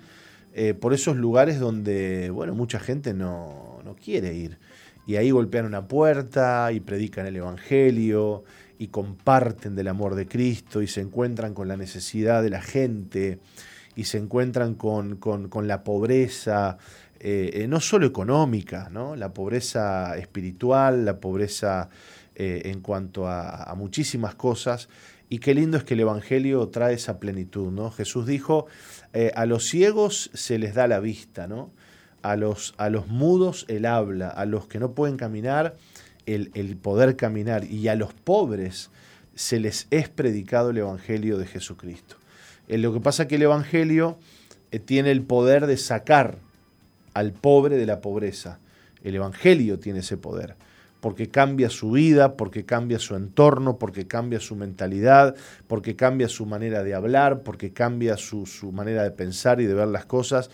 eh, por esos lugares donde, bueno, mucha gente no, no quiere ir y ahí golpean una puerta y predican el Evangelio y comparten del amor de Cristo y se encuentran con la necesidad de la gente y se encuentran con, la pobreza, eh, eh, no solo económica, ¿no? la pobreza espiritual, la pobreza eh, en cuanto a, muchísimas cosas. Y qué lindo es que el Evangelio trae esa plenitud. ¿no? Jesús dijo, a los ciegos se les da la vista, ¿no? a los, a los mudos el habla, a los que no pueden caminar el, poder caminar y a los pobres se les es predicado el Evangelio de Jesucristo. Eh, lo que pasa es que el Evangelio eh, tiene el poder de sacar al pobre de la pobreza. El Evangelio tiene ese poder. Porque cambia su vida, porque cambia su entorno, porque cambia su mentalidad, porque cambia su manera de hablar, porque cambia su, manera de pensar y de ver las cosas.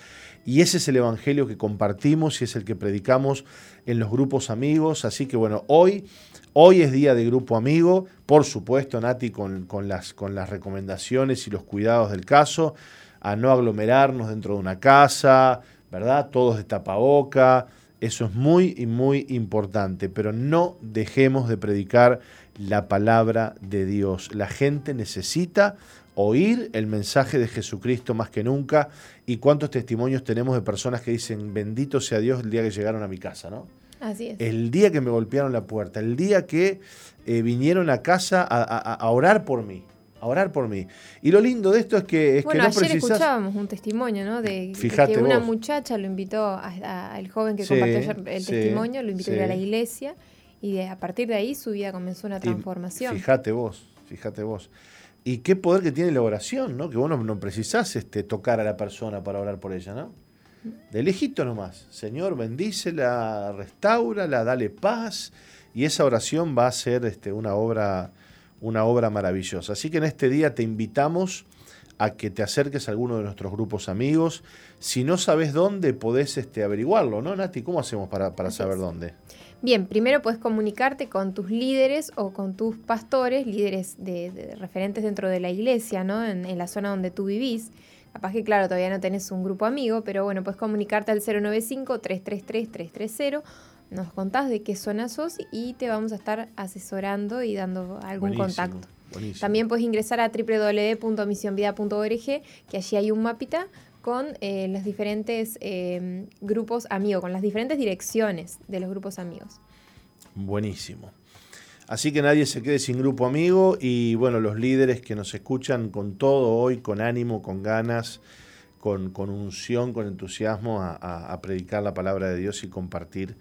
Y ese es el Evangelio que compartimos y es el que predicamos en los grupos amigos. Así que bueno, hoy, hoy es día de grupo amigo, por supuesto, Nati, con, las, con las recomendaciones y los cuidados del caso, a no aglomerarnos dentro de una casa, ¿verdad? Todos de tapaboca eso es muy y muy importante, pero no dejemos de predicar la palabra de Dios. La gente necesita oír el mensaje de Jesucristo más que nunca. ¿Y cuántos testimonios tenemos de personas que dicen, bendito sea Dios el día que llegaron a mi casa, ¿no? Así es. El día que me golpearon la puerta, el día que eh, vinieron a casa a orar por mí a orar por mí. Y lo lindo de esto es que, es bueno, que no ayer escuchábamos un testimonio, ¿no? De, que una muchacha lo invitó, al joven que compartió ayer el testimonio, lo invitó a ir a la iglesia y a partir de ahí su vida comenzó una transformación. fíjate vos, fíjate vos. Y qué poder que tiene la oración, ¿no? Que vos no, precisás este, tocar a la persona para orar por ella, ¿no? De lejito nomás. Señor, bendícela, restaurala, dale paz. Y esa oración va a ser este, una obra una obra maravillosa. Así que en este día te invitamos a que te acerques a alguno de nuestros grupos amigos. Si no sabes dónde, podés este, averiguarlo, ¿no, Nati? ¿Cómo hacemos para, saber dónde? Bien, primero puedes comunicarte con tus líderes o con tus pastores, líderes de, referentes dentro de la iglesia, ¿no? En, en, la zona donde tú vivís. Capaz que, claro, todavía no tenés un grupo amigo, pero bueno, puedes comunicarte al 095-333-330 nos contás de qué zona sos y te vamos a estar asesorando y dando algún contacto. También puedes ingresar a www.misionvida.org, que allí hay un mapita con eh, los diferentes eh, grupos amigos, con las diferentes direcciones de los grupos amigos. Buenísimo. Así que nadie se quede sin grupo amigo y bueno, los líderes que nos escuchan con todo hoy, con ánimo, con ganas, con, con unción, con entusiasmo a predicar la palabra de Dios y compartir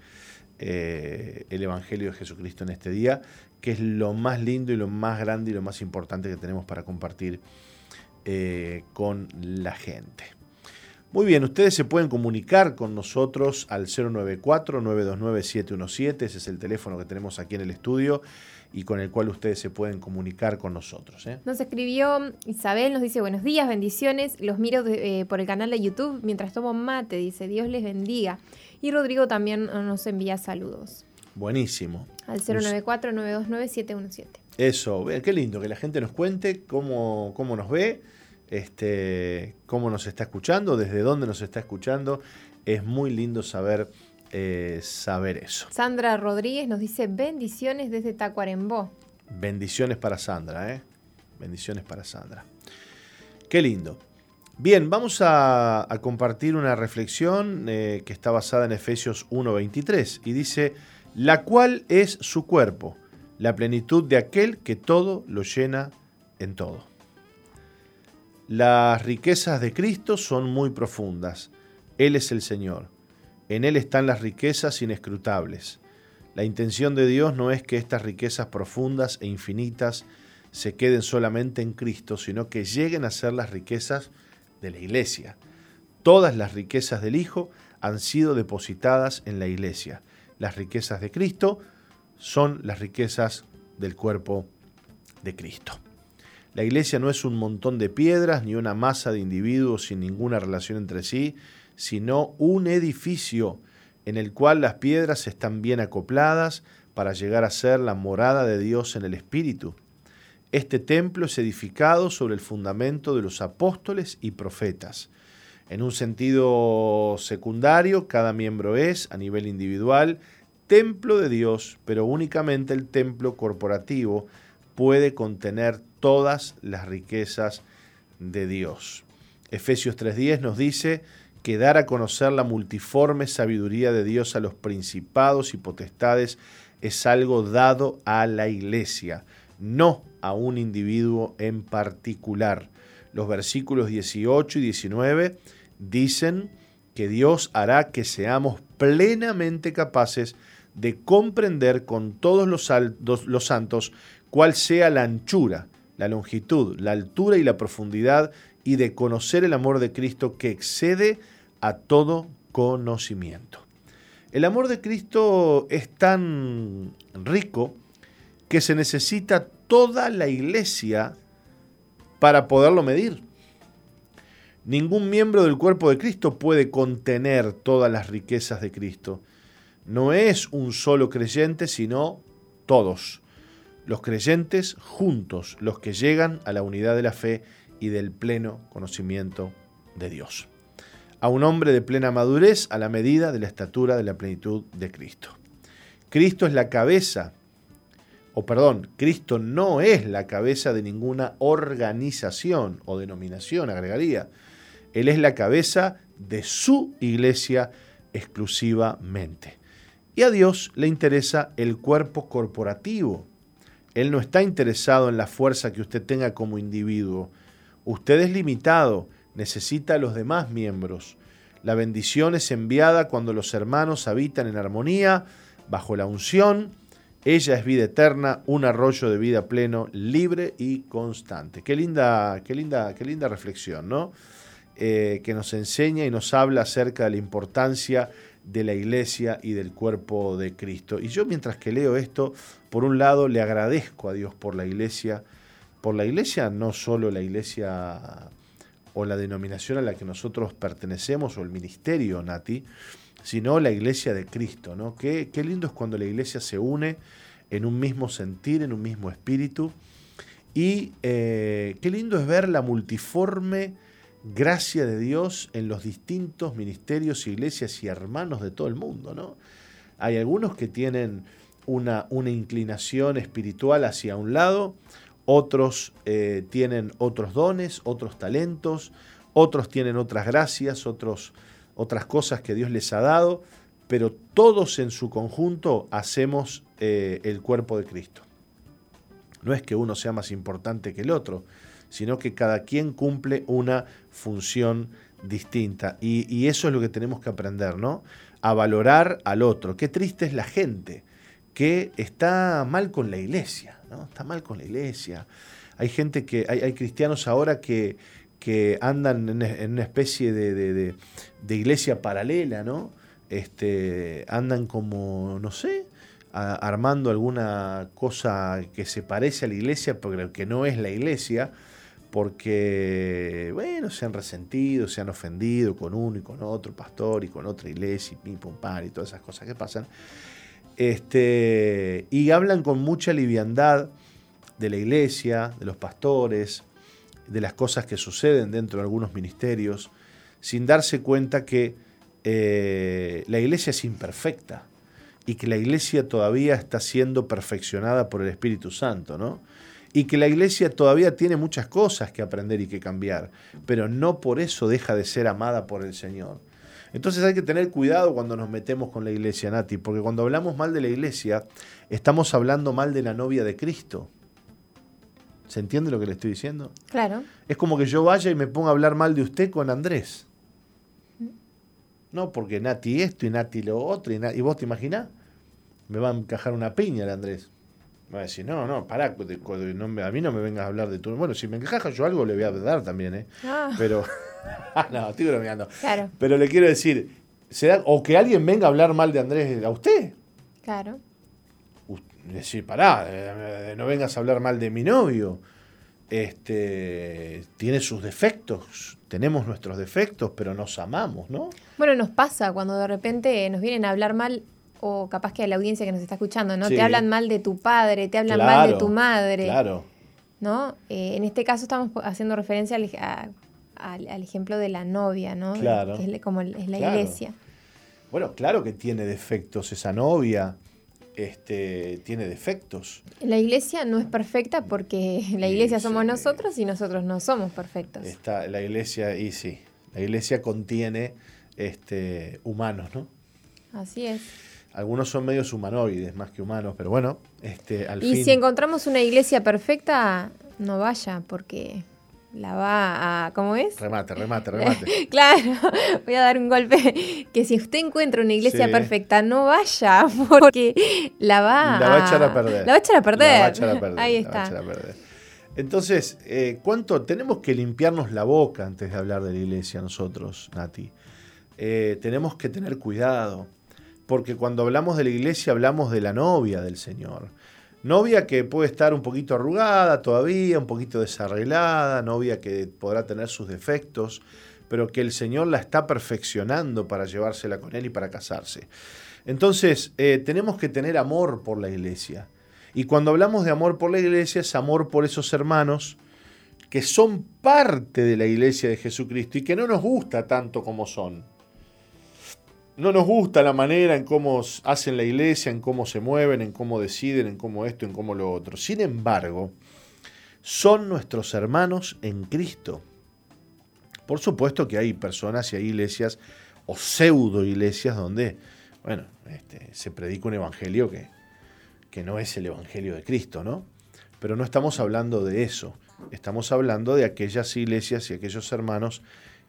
eh, el Evangelio de Jesucristo en este día, que es lo más lindo y lo más grande y lo más importante que tenemos para compartir eh, con la gente. Muy bien, ustedes se pueden comunicar con nosotros al 094-929-717, ese es el teléfono que tenemos aquí en el estudio y con el cual ustedes se pueden comunicar con nosotros. ¿eh? Nos escribió Isabel, nos dice buenos días, bendiciones, los miro por el canal de YouTube mientras tomo mate, dice Dios les bendiga. Y Rodrigo también nos envía saludos. Buenísimo. Al 094-929-717. Eso, qué lindo que la gente nos cuente cómo, cómo nos ve, este, cómo nos está escuchando, desde dónde nos está escuchando. Es muy lindo saber, eh, saber eso. Sandra Rodríguez nos dice bendiciones desde Tacuarembó. Bendiciones para Sandra, ¿eh? Bendiciones para Sandra. Qué lindo. Bien, vamos a, compartir una reflexión eh, que está basada en Efesios 1.23 y dice, la cual es su cuerpo, la plenitud de aquel que todo lo llena en todo. Las riquezas de Cristo son muy profundas. Él es el Señor. En Él están las riquezas inescrutables. La intención de Dios no es que estas riquezas profundas e infinitas se queden solamente en Cristo, sino que lleguen a ser las riquezas de la iglesia. Todas las riquezas del Hijo han sido depositadas en la iglesia. Las riquezas de Cristo son las riquezas del cuerpo de Cristo. La iglesia no es un montón de piedras ni una masa de individuos sin ninguna relación entre sí, sino un edificio en el cual las piedras están bien acopladas para llegar a ser la morada de Dios en el Espíritu. Este templo es edificado sobre el fundamento de los apóstoles y profetas. En un sentido secundario, cada miembro es, a nivel individual, templo de Dios, pero únicamente el templo corporativo puede contener todas las riquezas de Dios. Efesios 3.10 nos dice que dar a conocer la multiforme sabiduría de Dios a los principados y potestades es algo dado a la iglesia no a un individuo en particular. Los versículos 18 y 19 dicen que Dios hará que seamos plenamente capaces de comprender con todos los, los santos cuál sea la anchura, la longitud, la altura y la profundidad y de conocer el amor de Cristo que excede a todo conocimiento. El amor de Cristo es tan rico que se necesita toda la iglesia para poderlo medir. Ningún miembro del cuerpo de Cristo puede contener todas las riquezas de Cristo. No es un solo creyente, sino todos. Los creyentes juntos, los que llegan a la unidad de la fe y del pleno conocimiento de Dios. A un hombre de plena madurez a la medida de la estatura de la plenitud de Cristo. Cristo es la cabeza, o perdón, Cristo no es la cabeza de ninguna organización o denominación, agregaría él es la cabeza de su iglesia exclusivamente. Y a Dios le interesa el cuerpo corporativo. Él no está interesado en la fuerza que usted tenga como individuo. Usted es limitado, necesita a los demás miembros. La bendición es enviada cuando los hermanos habitan en armonía, bajo la unción. Ella es vida eterna, un arroyo de vida pleno, libre y constante. Qué linda, qué linda, qué linda reflexión, ¿no? Eh, que nos enseña y nos habla acerca de la importancia de la iglesia y del cuerpo de Cristo. Y yo mientras que leo esto, por un lado le agradezco a Dios por la iglesia, por la iglesia, no solo la iglesia o la denominación a la que nosotros pertenecemos o el ministerio, Nati, sino la iglesia de Cristo. ¿no? Qué, qué lindo es cuando la iglesia se une en un mismo sentir, en un mismo espíritu. Y eh, qué lindo es ver la multiforme gracia de Dios en los distintos ministerios, iglesias y hermanos de todo el mundo. ¿no? Hay algunos que tienen una, una inclinación espiritual hacia un lado, otros eh, tienen otros dones, otros talentos, otros tienen otras gracias, otros, otras cosas que Dios les ha dado, pero todos en su conjunto hacemos eh, el cuerpo de Cristo. No es que uno sea más importante que el otro, sino que cada quien cumple una función distinta. Y, eso es lo que tenemos que aprender, ¿no? A valorar al otro. Qué triste es la gente que está mal con la iglesia, ¿no? Está mal con la iglesia. Hay gente que, hay, cristianos ahora que, que andan en, una especie de, iglesia paralela, ¿no? Este, andan como, no sé, armando alguna cosa que se parece a la iglesia, pero que no es la iglesia, porque, bueno, se han resentido, se han ofendido con uno y con otro pastor y con otra iglesia y pim, pum, y todas esas cosas que pasan. Este, y hablan con mucha liviandad de la iglesia, de los pastores, de las cosas que suceden dentro de algunos ministerios, sin darse cuenta que eh, la iglesia es imperfecta y que la iglesia todavía está siendo perfeccionada por el Espíritu Santo, ¿no? y que la iglesia todavía tiene muchas cosas que aprender y que cambiar, pero no por eso deja de ser amada por el Señor. Entonces hay que tener cuidado cuando nos metemos con la iglesia, Nati, porque cuando hablamos mal de la iglesia, estamos hablando mal de la novia de Cristo. ¿Se entiende lo que le estoy diciendo? Claro. Es como que yo vaya y me ponga a hablar mal de usted con Andrés. No, porque Nati esto y Nati lo otro, y, y vos te imaginás, me va a encajar una piña el Andrés. Me va a decir, no, no, pará, a mí no me vengas a hablar de tu... Bueno, si me encaja yo algo le voy a dar también, ¿eh? Ah. Pero... no, estoy bromeando. Claro. Pero le quiero decir, o que alguien venga a hablar mal de Andrés a usted. Claro. Decir, pará, eh, eh, no vengas a hablar mal de mi novio. Este, tiene sus defectos, tenemos nuestros defectos, pero nos amamos, ¿no? Bueno, nos pasa cuando de repente nos vienen a hablar mal o capaz que a la audiencia que nos está escuchando, ¿no? Te hablan mal de tu padre, te hablan mal de tu madre. Claro. ¿No? Eh, en este caso estamos haciendo referencia al, ejemplo de la novia, ¿no? Claro. Que es como es la iglesia. Bueno, claro que tiene defectos esa novia. Este, tiene defectos. La iglesia no es perfecta porque la iglesia somos nosotros y nosotros no somos perfectos. Está, la iglesia, y sí, la iglesia contiene este, humanos, ¿no? Así es. Algunos son medios humanoides, más que humanos, pero bueno, este, al y si encontramos una iglesia perfecta, no vaya, porque la va a... ¿Cómo es? Remate, remate, remate. claro, voy a dar un golpe. Que si usted encuentra una iglesia perfecta, no vaya, porque la va, la va a echar a perder. La va a echar a perder. La va a echar a perder. Ahí está. Entonces, eh, ¿cuánto tenemos que limpiarnos la boca antes de hablar de la iglesia nosotros, Nati? Eh, tenemos que tener cuidado porque cuando hablamos de la iglesia hablamos de la novia del Señor. Novia que puede estar un poquito arrugada todavía, un poquito desarreglada, novia que podrá tener sus defectos, pero que el Señor la está perfeccionando para llevársela con Él y para casarse. Entonces, eh, tenemos que tener amor por la iglesia. Y cuando hablamos de amor por la iglesia, es amor por esos hermanos que son parte de la iglesia de Jesucristo y que no nos gusta tanto como son. No nos gusta la manera en cómo hacen la iglesia, en cómo se mueven, en cómo deciden, en cómo esto, en cómo lo otro. Sin embargo, son nuestros hermanos en Cristo. Por supuesto que hay personas y hay iglesias o pseudo iglesias donde, bueno, este, se predica un evangelio que, que no es el evangelio de Cristo, ¿no? Pero no estamos hablando de eso. Estamos hablando de aquellas iglesias y aquellos hermanos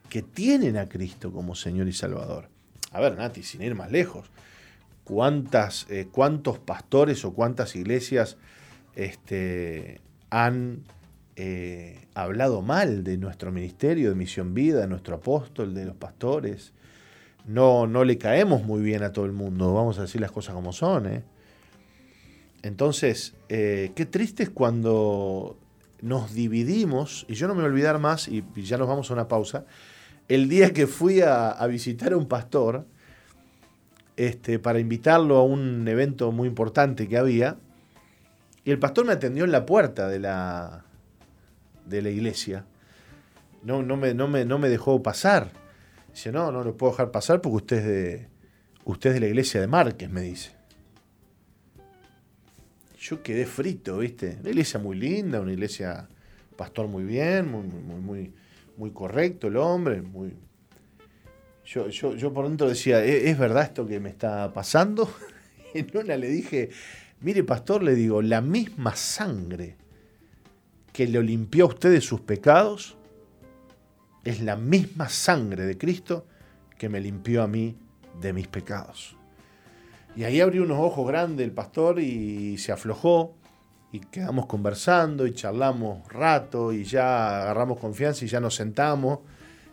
que tienen a Cristo como Señor y Salvador. A ver, Nati, sin ir más lejos, ¿cuántas, eh, ¿cuántos pastores o cuántas iglesias este, han eh, hablado mal de nuestro ministerio de Misión Vida, de nuestro apóstol, de los pastores? No, no le caemos muy bien a todo el mundo, vamos a decir las cosas como son. ¿eh? Entonces, qué triste es cuando nos dividimos, y yo no me voy a olvidar más, y, ya nos vamos a una pausa, el día que fui a, visitar a un pastor, este, para invitarlo a un evento muy importante que había, y el pastor me atendió en la puerta de la, de la iglesia. No, no, me, no, me, no me dejó pasar. Dice, no, no lo puedo dejar pasar porque usted es de, usted de la iglesia de Márquez, me dice yo quedé frito, ¿viste? Una iglesia muy linda, una iglesia, pastor muy bien, muy, muy, muy, muy correcto el hombre, muy... Yo, yo, yo por dentro decía, ¿E-, ¿es verdad esto que me está pasando? en una le dije, mire pastor, le digo, la misma sangre que le limpió a usted de sus pecados, es la misma sangre de Cristo que me limpió a mí de mis pecados. Y ahí abrió unos ojos grandes el pastor y se aflojó y quedamos conversando y charlamos rato y ya agarramos confianza y ya nos sentamos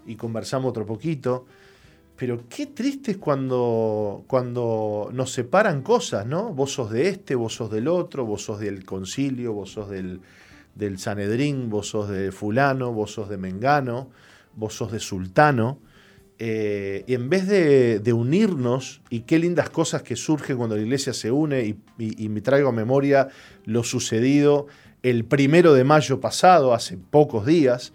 y conversamos otro poquito. Pero qué triste es cuando, cuando nos separan cosas, ¿no? Vos sos de este, vos sos del otro, vos sos del concilio, vos sos del, del Sanedrín, vos sos de fulano, vos sos de Mengano, vos sos de Sultano. Eh, y en vez de, unirnos, y qué lindas cosas que surgen cuando la iglesia se une, y, me traigo a memoria lo sucedido el primero de mayo pasado, hace pocos días,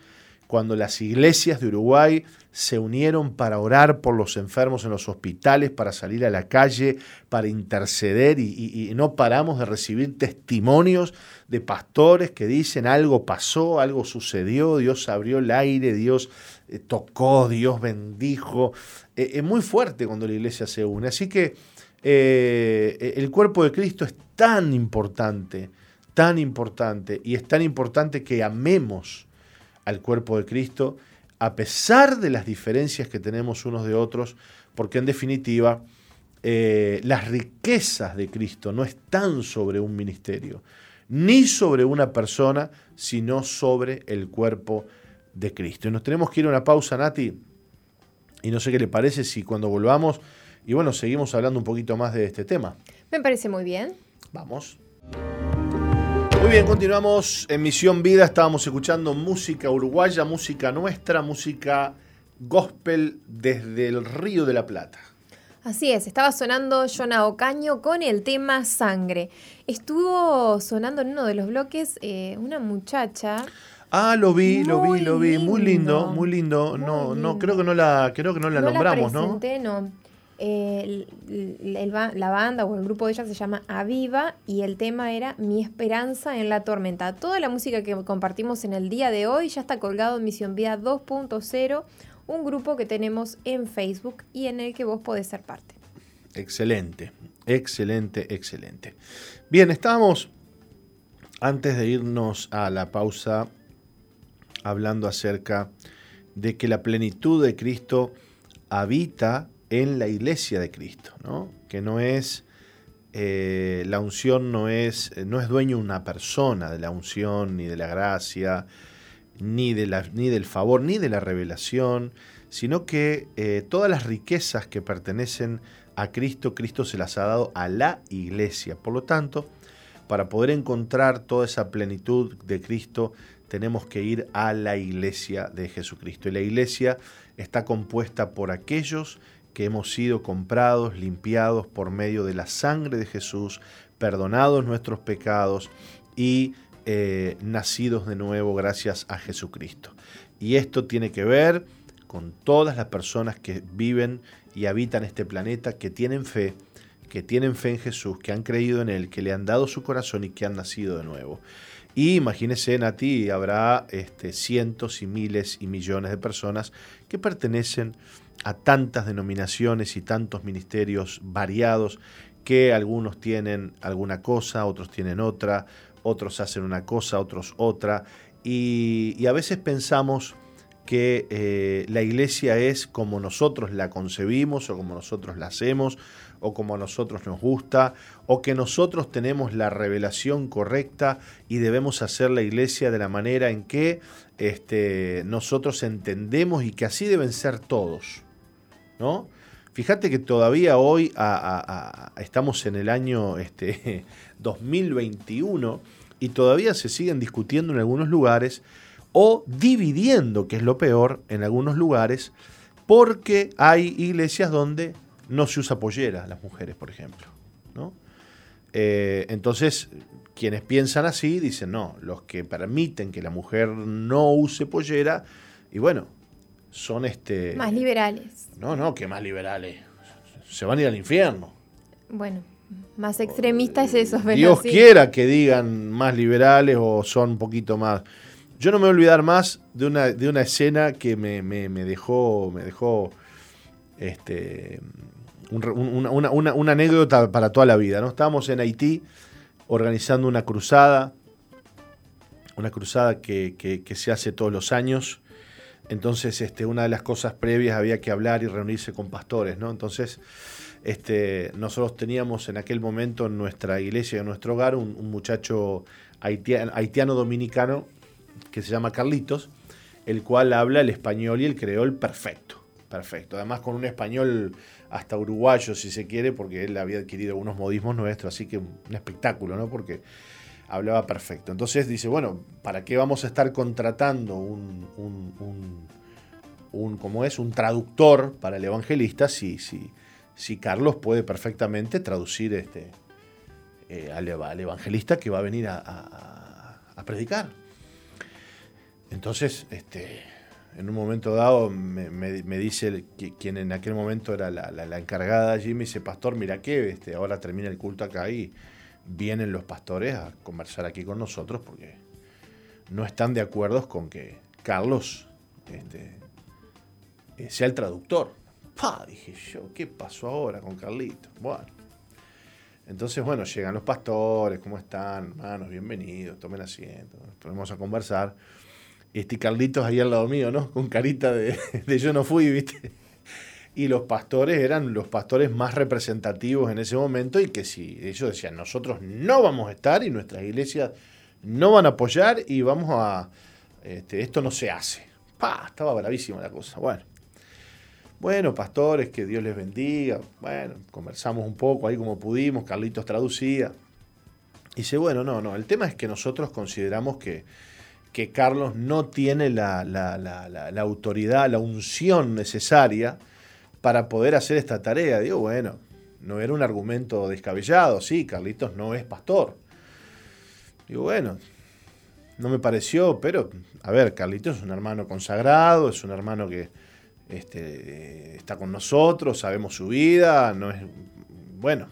cuando las iglesias de Uruguay se unieron para orar por los enfermos en los hospitales, para salir a la calle, para interceder y, no paramos de recibir testimonios de pastores que dicen algo pasó, algo sucedió, Dios abrió el aire, Dios eh, tocó, Dios bendijo. Eh, es muy fuerte cuando la iglesia se une. Así que eh, el cuerpo de Cristo es tan importante, tan importante, y es tan importante que amemos al cuerpo de Cristo a pesar de las diferencias que tenemos unos de otros, porque en definitiva las riquezas de Cristo no están sobre un ministerio, ni sobre una persona, sino sobre el cuerpo de Cristo. Y nos tenemos que ir a una pausa, Nati, y no sé qué le parece si cuando volvamos, y bueno, seguimos hablando un poquito más de este tema. Me parece muy bien. Vamos. Muy bien, continuamos en Misión Vida. Estábamos escuchando música uruguaya, música nuestra, música gospel desde el Río de la Plata. Así es, estaba sonando Jonah Ocaño con el tema Sangre. Estuvo sonando en uno de los bloques eh, una muchacha. Ah, lo vi, lo vi, lo vi. Muy lindo, muy lindo. no, no, creo que no la, creo que no la nombramos, la presenté, ¿no? no la banda o el grupo de ella se llama Aviva y el tema era Mi esperanza en la tormenta. Toda la música que compartimos en el día de hoy ya está colgado en Misión Vida 2.0, un grupo que tenemos en Facebook y en el que vos podés ser parte. Excelente, excelente, excelente. Bien, estábamos antes de irnos a la pausa hablando acerca de que la plenitud de Cristo habita en la iglesia de Cristo, ¿no? que no es, eh, la unción no es, no es dueño una persona de la unción, ni de la gracia, ni, de la, ni del favor, ni de la revelación, sino que eh, todas las riquezas que pertenecen a Cristo, Cristo se las ha dado a la iglesia. Por lo tanto, para poder encontrar toda esa plenitud de Cristo, tenemos que ir a la iglesia de Jesucristo. Y la iglesia está compuesta por aquellos que hemos sido comprados, limpiados por medio de la sangre de Jesús, perdonados nuestros pecados y eh, nacidos de nuevo gracias a Jesucristo. Y esto tiene que ver con todas las personas que viven y habitan este planeta, que tienen fe, que tienen fe en Jesús, que han creído en Él, que le han dado su corazón y que han nacido de nuevo. Y imagínense, Nati, habrá este, cientos y miles y millones de personas que pertenecen a tantas denominaciones y tantos ministerios variados que algunos tienen alguna cosa, otros tienen otra, otros hacen una cosa, otros otra. Y, a veces pensamos que eh, la iglesia es como nosotros la concebimos o como nosotros la hacemos o como a nosotros nos gusta, o que nosotros tenemos la revelación correcta y debemos hacer la iglesia de la manera en que este, nosotros entendemos y que así deben ser todos. ¿no? Fíjate que todavía hoy estamos en el año este, 2021 y todavía se siguen discutiendo en algunos lugares o dividiendo, que es lo peor, en algunos lugares, porque hay iglesias donde no se usa pollera las mujeres, por ejemplo. ¿no? Eh, entonces, quienes piensan así dicen, no, los que permiten que la mujer no use pollera, y bueno, son este... Más liberales. No, no, que más liberales. Se van a ir al infierno. Bueno, más extremista es eso. Pero Dios quiera que digan más liberales o son un poquito más... Yo no me voy a olvidar más de una, de una escena que me, me, me dejó, me dejó este, una, anécdota para toda la vida. ¿no? Estábamos en Haití organizando una cruzada, una cruzada que, se hace todos los años. Entonces, este, una de las cosas previas había que hablar y reunirse con pastores, ¿no? Entonces, este, nosotros teníamos en aquel momento en nuestra iglesia, en nuestro hogar, un, muchacho haitiano, haitiano, dominicano que se llama Carlitos, el cual habla el español y el creol perfecto, perfecto. Además con un español hasta uruguayo, si se quiere, porque él había adquirido algunos modismos nuestros, así que un espectáculo, ¿no? Porque hablaba perfecto. Entonces dice, bueno, ¿para qué vamos a estar contratando un, un, un, es? Un traductor para el evangelista si, si, si Carlos puede perfectamente traducir este, eh, al, evangelista que va a venir a, a predicar. Entonces, este, en un momento dado me, dice quien en aquel momento era la, encargada allí, me dice, pastor, mira que este, ahora termina el culto acá y vienen los pastores a conversar aquí con nosotros porque no están de acuerdo con que Carlos este, eh, sea el traductor. Pa, dije yo, ¿qué pasó ahora con Carlito? Bueno. Entonces, bueno, llegan los pastores, ¿cómo están? Hermanos, bienvenidos, tomen asiento, nos ponemos a conversar este Carlitos ahí al lado mío, ¿no? Con carita de, yo no fui, ¿viste? Y los pastores eran los pastores más representativos en ese momento y que si ellos decían, nosotros no vamos a estar y nuestras iglesias no van a apoyar y vamos a, este, esto no se hace. ¡Pah! Estaba bravísima la cosa. Bueno. Bueno, pastores, que Dios les bendiga. Bueno, conversamos un poco ahí como pudimos, Carlitos traducía. Y dice, bueno, no, no, el tema es que nosotros consideramos que que Carlos no tiene la, autoridad, la unción necesaria para poder hacer esta tarea. Digo, bueno, no era un argumento descabellado, sí, Carlitos no es pastor. Digo, bueno, no me pareció, pero, a ver, Carlitos es un hermano consagrado, es un hermano que este, está con nosotros, sabemos su vida, no es. Bueno.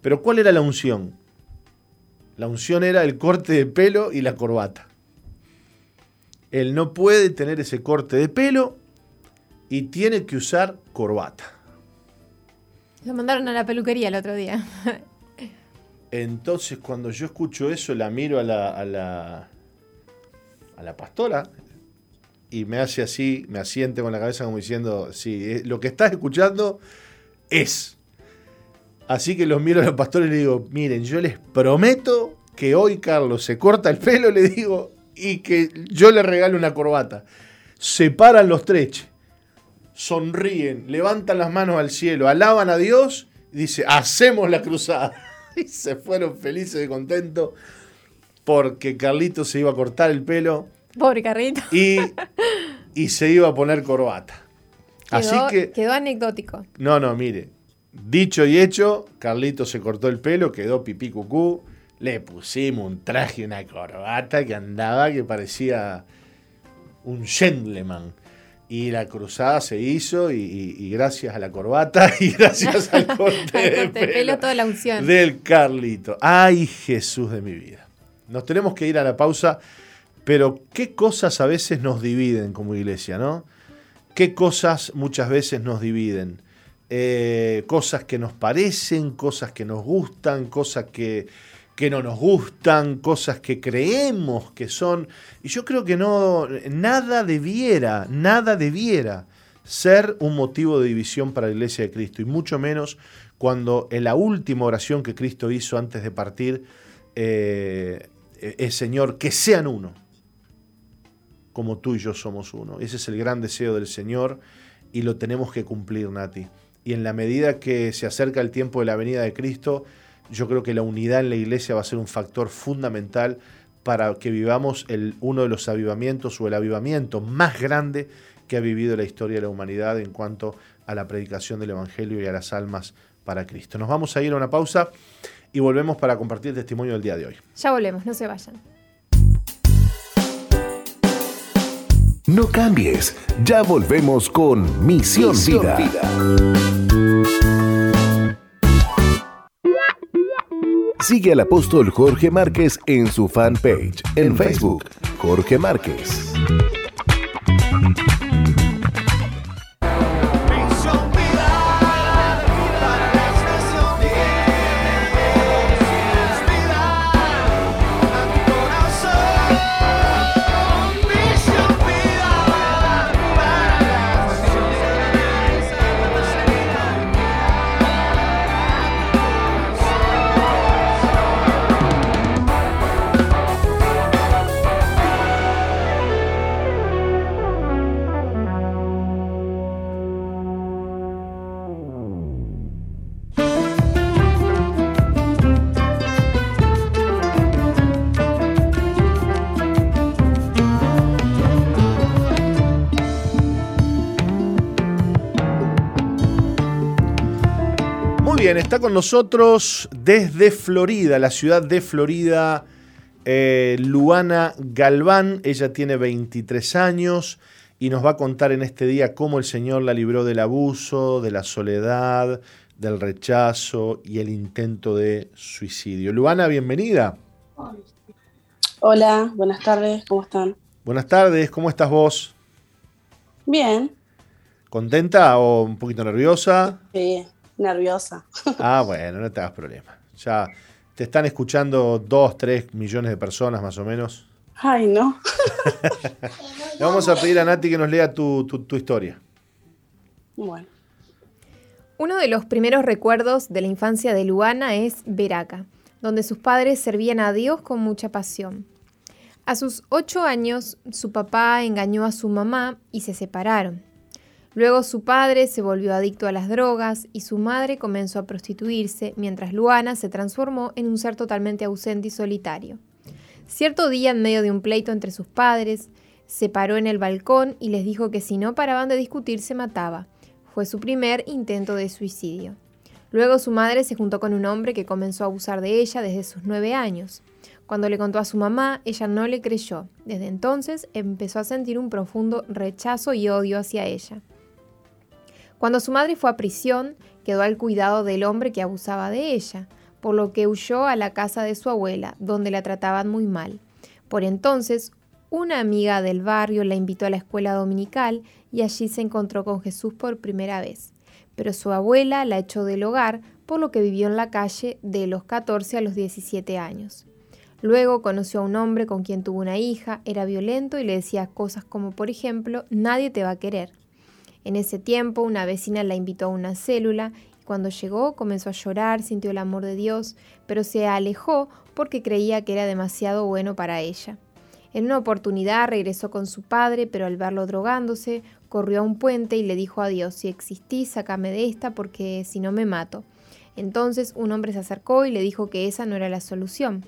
Pero ¿cuál era la unción? La unción era el corte de pelo y la corbata. Él no puede tener ese corte de pelo y tiene que usar corbata. Lo mandaron a la peluquería el otro día. Entonces, cuando yo escucho eso, la miro a la, a la, a la pastora y me hace así, me asiente con la cabeza como diciendo, sí, eh, lo que estás escuchando es. Así que los miro a los pastores y les digo, miren, yo les prometo que hoy Carlos se corta el pelo, le digo, y que yo le regalo una corbata. Se paran los tres. sonríen, levantan las manos al cielo, alaban a Dios y dice, hacemos la cruzada. Y se fueron felices y contentos porque Carlito se iba a cortar el pelo. Pobre Carlito. Y, y se iba a poner corbata. Así que. Quedó anecdótico. No, no, mire. Dicho y hecho, Carlito se cortó el pelo, quedó pipí cucú. Le pusimos un traje, una corbata que andaba que parecía un gentleman. Y la cruzada se hizo y, gracias a la corbata y gracias al corte, de pelo, toda la unción. del Carlito. Ay, Jesús de mi vida. Nos tenemos que ir a la pausa, pero qué cosas a veces nos dividen como iglesia, ¿no? Qué cosas muchas veces nos dividen. Eh, cosas que nos parecen, cosas que nos gustan, cosas que, que no nos gustan, cosas que creemos que son. Y yo creo que no, nada debiera, nada debiera ser un motivo de división para la iglesia de Cristo, y mucho menos cuando en la última oración que Cristo hizo antes de partir eh, es Señor, que sean uno, como tú y yo somos uno. Ese es el gran deseo del Señor y lo tenemos que cumplir, Nati. Y en la medida que se acerca el tiempo de la venida de Cristo, yo creo que la unidad en la iglesia va a ser un factor fundamental para que vivamos el, uno de los avivamientos o el avivamiento más grande que ha vivido la historia de la humanidad en cuanto a la predicación del Evangelio y a las almas para Cristo. Nos vamos a ir a una pausa y volvemos para compartir el testimonio del día de hoy. Ya volvemos, no se vayan. No cambies, ya volvemos con Misión, Vida. Sigue al apóstol Jorge Márquez en su fanpage en Facebook, Jorge Márquez. Está con nosotros desde Florida, la ciudad de Florida, eh, Luana Galván. Ella tiene 23 años y nos va a contar en este día cómo el Señor la libró del abuso, de la soledad, del rechazo y el intento de suicidio. Luana, bienvenida. Hola, buenas tardes, ¿cómo están? Buenas tardes, ¿cómo estás vos? Bien. ¿Contenta o un poquito nerviosa? Sí, nerviosa. Ah, bueno, no te hagas problema. Ya te están escuchando dos, tres millones de personas más o menos. Ay, no. Le vamos a pedir a Nati que nos lea tu, tu historia. Bueno. Uno de los primeros recuerdos de la infancia de Luana es Veraca, donde sus padres servían a Dios con mucha pasión. A sus ocho años, su papá engañó a su mamá y se separaron. Luego su padre se volvió adicto a las drogas y su madre comenzó a prostituirse, mientras Luana se transformó en un ser totalmente ausente y solitario. Cierto día, en medio de un pleito entre sus padres, se paró en el balcón y les dijo que si no paraban de discutir se mataba. Fue su primer intento de suicidio. Luego su madre se juntó con un hombre que comenzó a abusar de ella desde sus nueve años. Cuando le contó a su mamá, ella no le creyó. Desde entonces empezó a sentir un profundo rechazo y odio hacia ella. Cuando su madre fue a prisión, quedó al cuidado del hombre que abusaba de ella, por lo que huyó a la casa de su abuela, donde la trataban muy mal. Por entonces, una amiga del barrio la invitó a la escuela dominical y allí se encontró con Jesús por primera vez. Pero su abuela la echó del hogar, por lo que vivió en la calle de los 14 a los 17 años. Luego conoció a un hombre con quien tuvo una hija, era violento y le decía cosas como, por ejemplo, nadie te va a querer. En ese tiempo una vecina la invitó a una célula y cuando llegó comenzó a llorar, sintió el amor de Dios, pero se alejó porque creía que era demasiado bueno para ella. En una oportunidad regresó con su padre, pero al verlo drogándose, corrió a un puente y le dijo a Dios, si existís, sácame de esta porque si no me mato. Entonces un hombre se acercó y le dijo que esa no era la solución.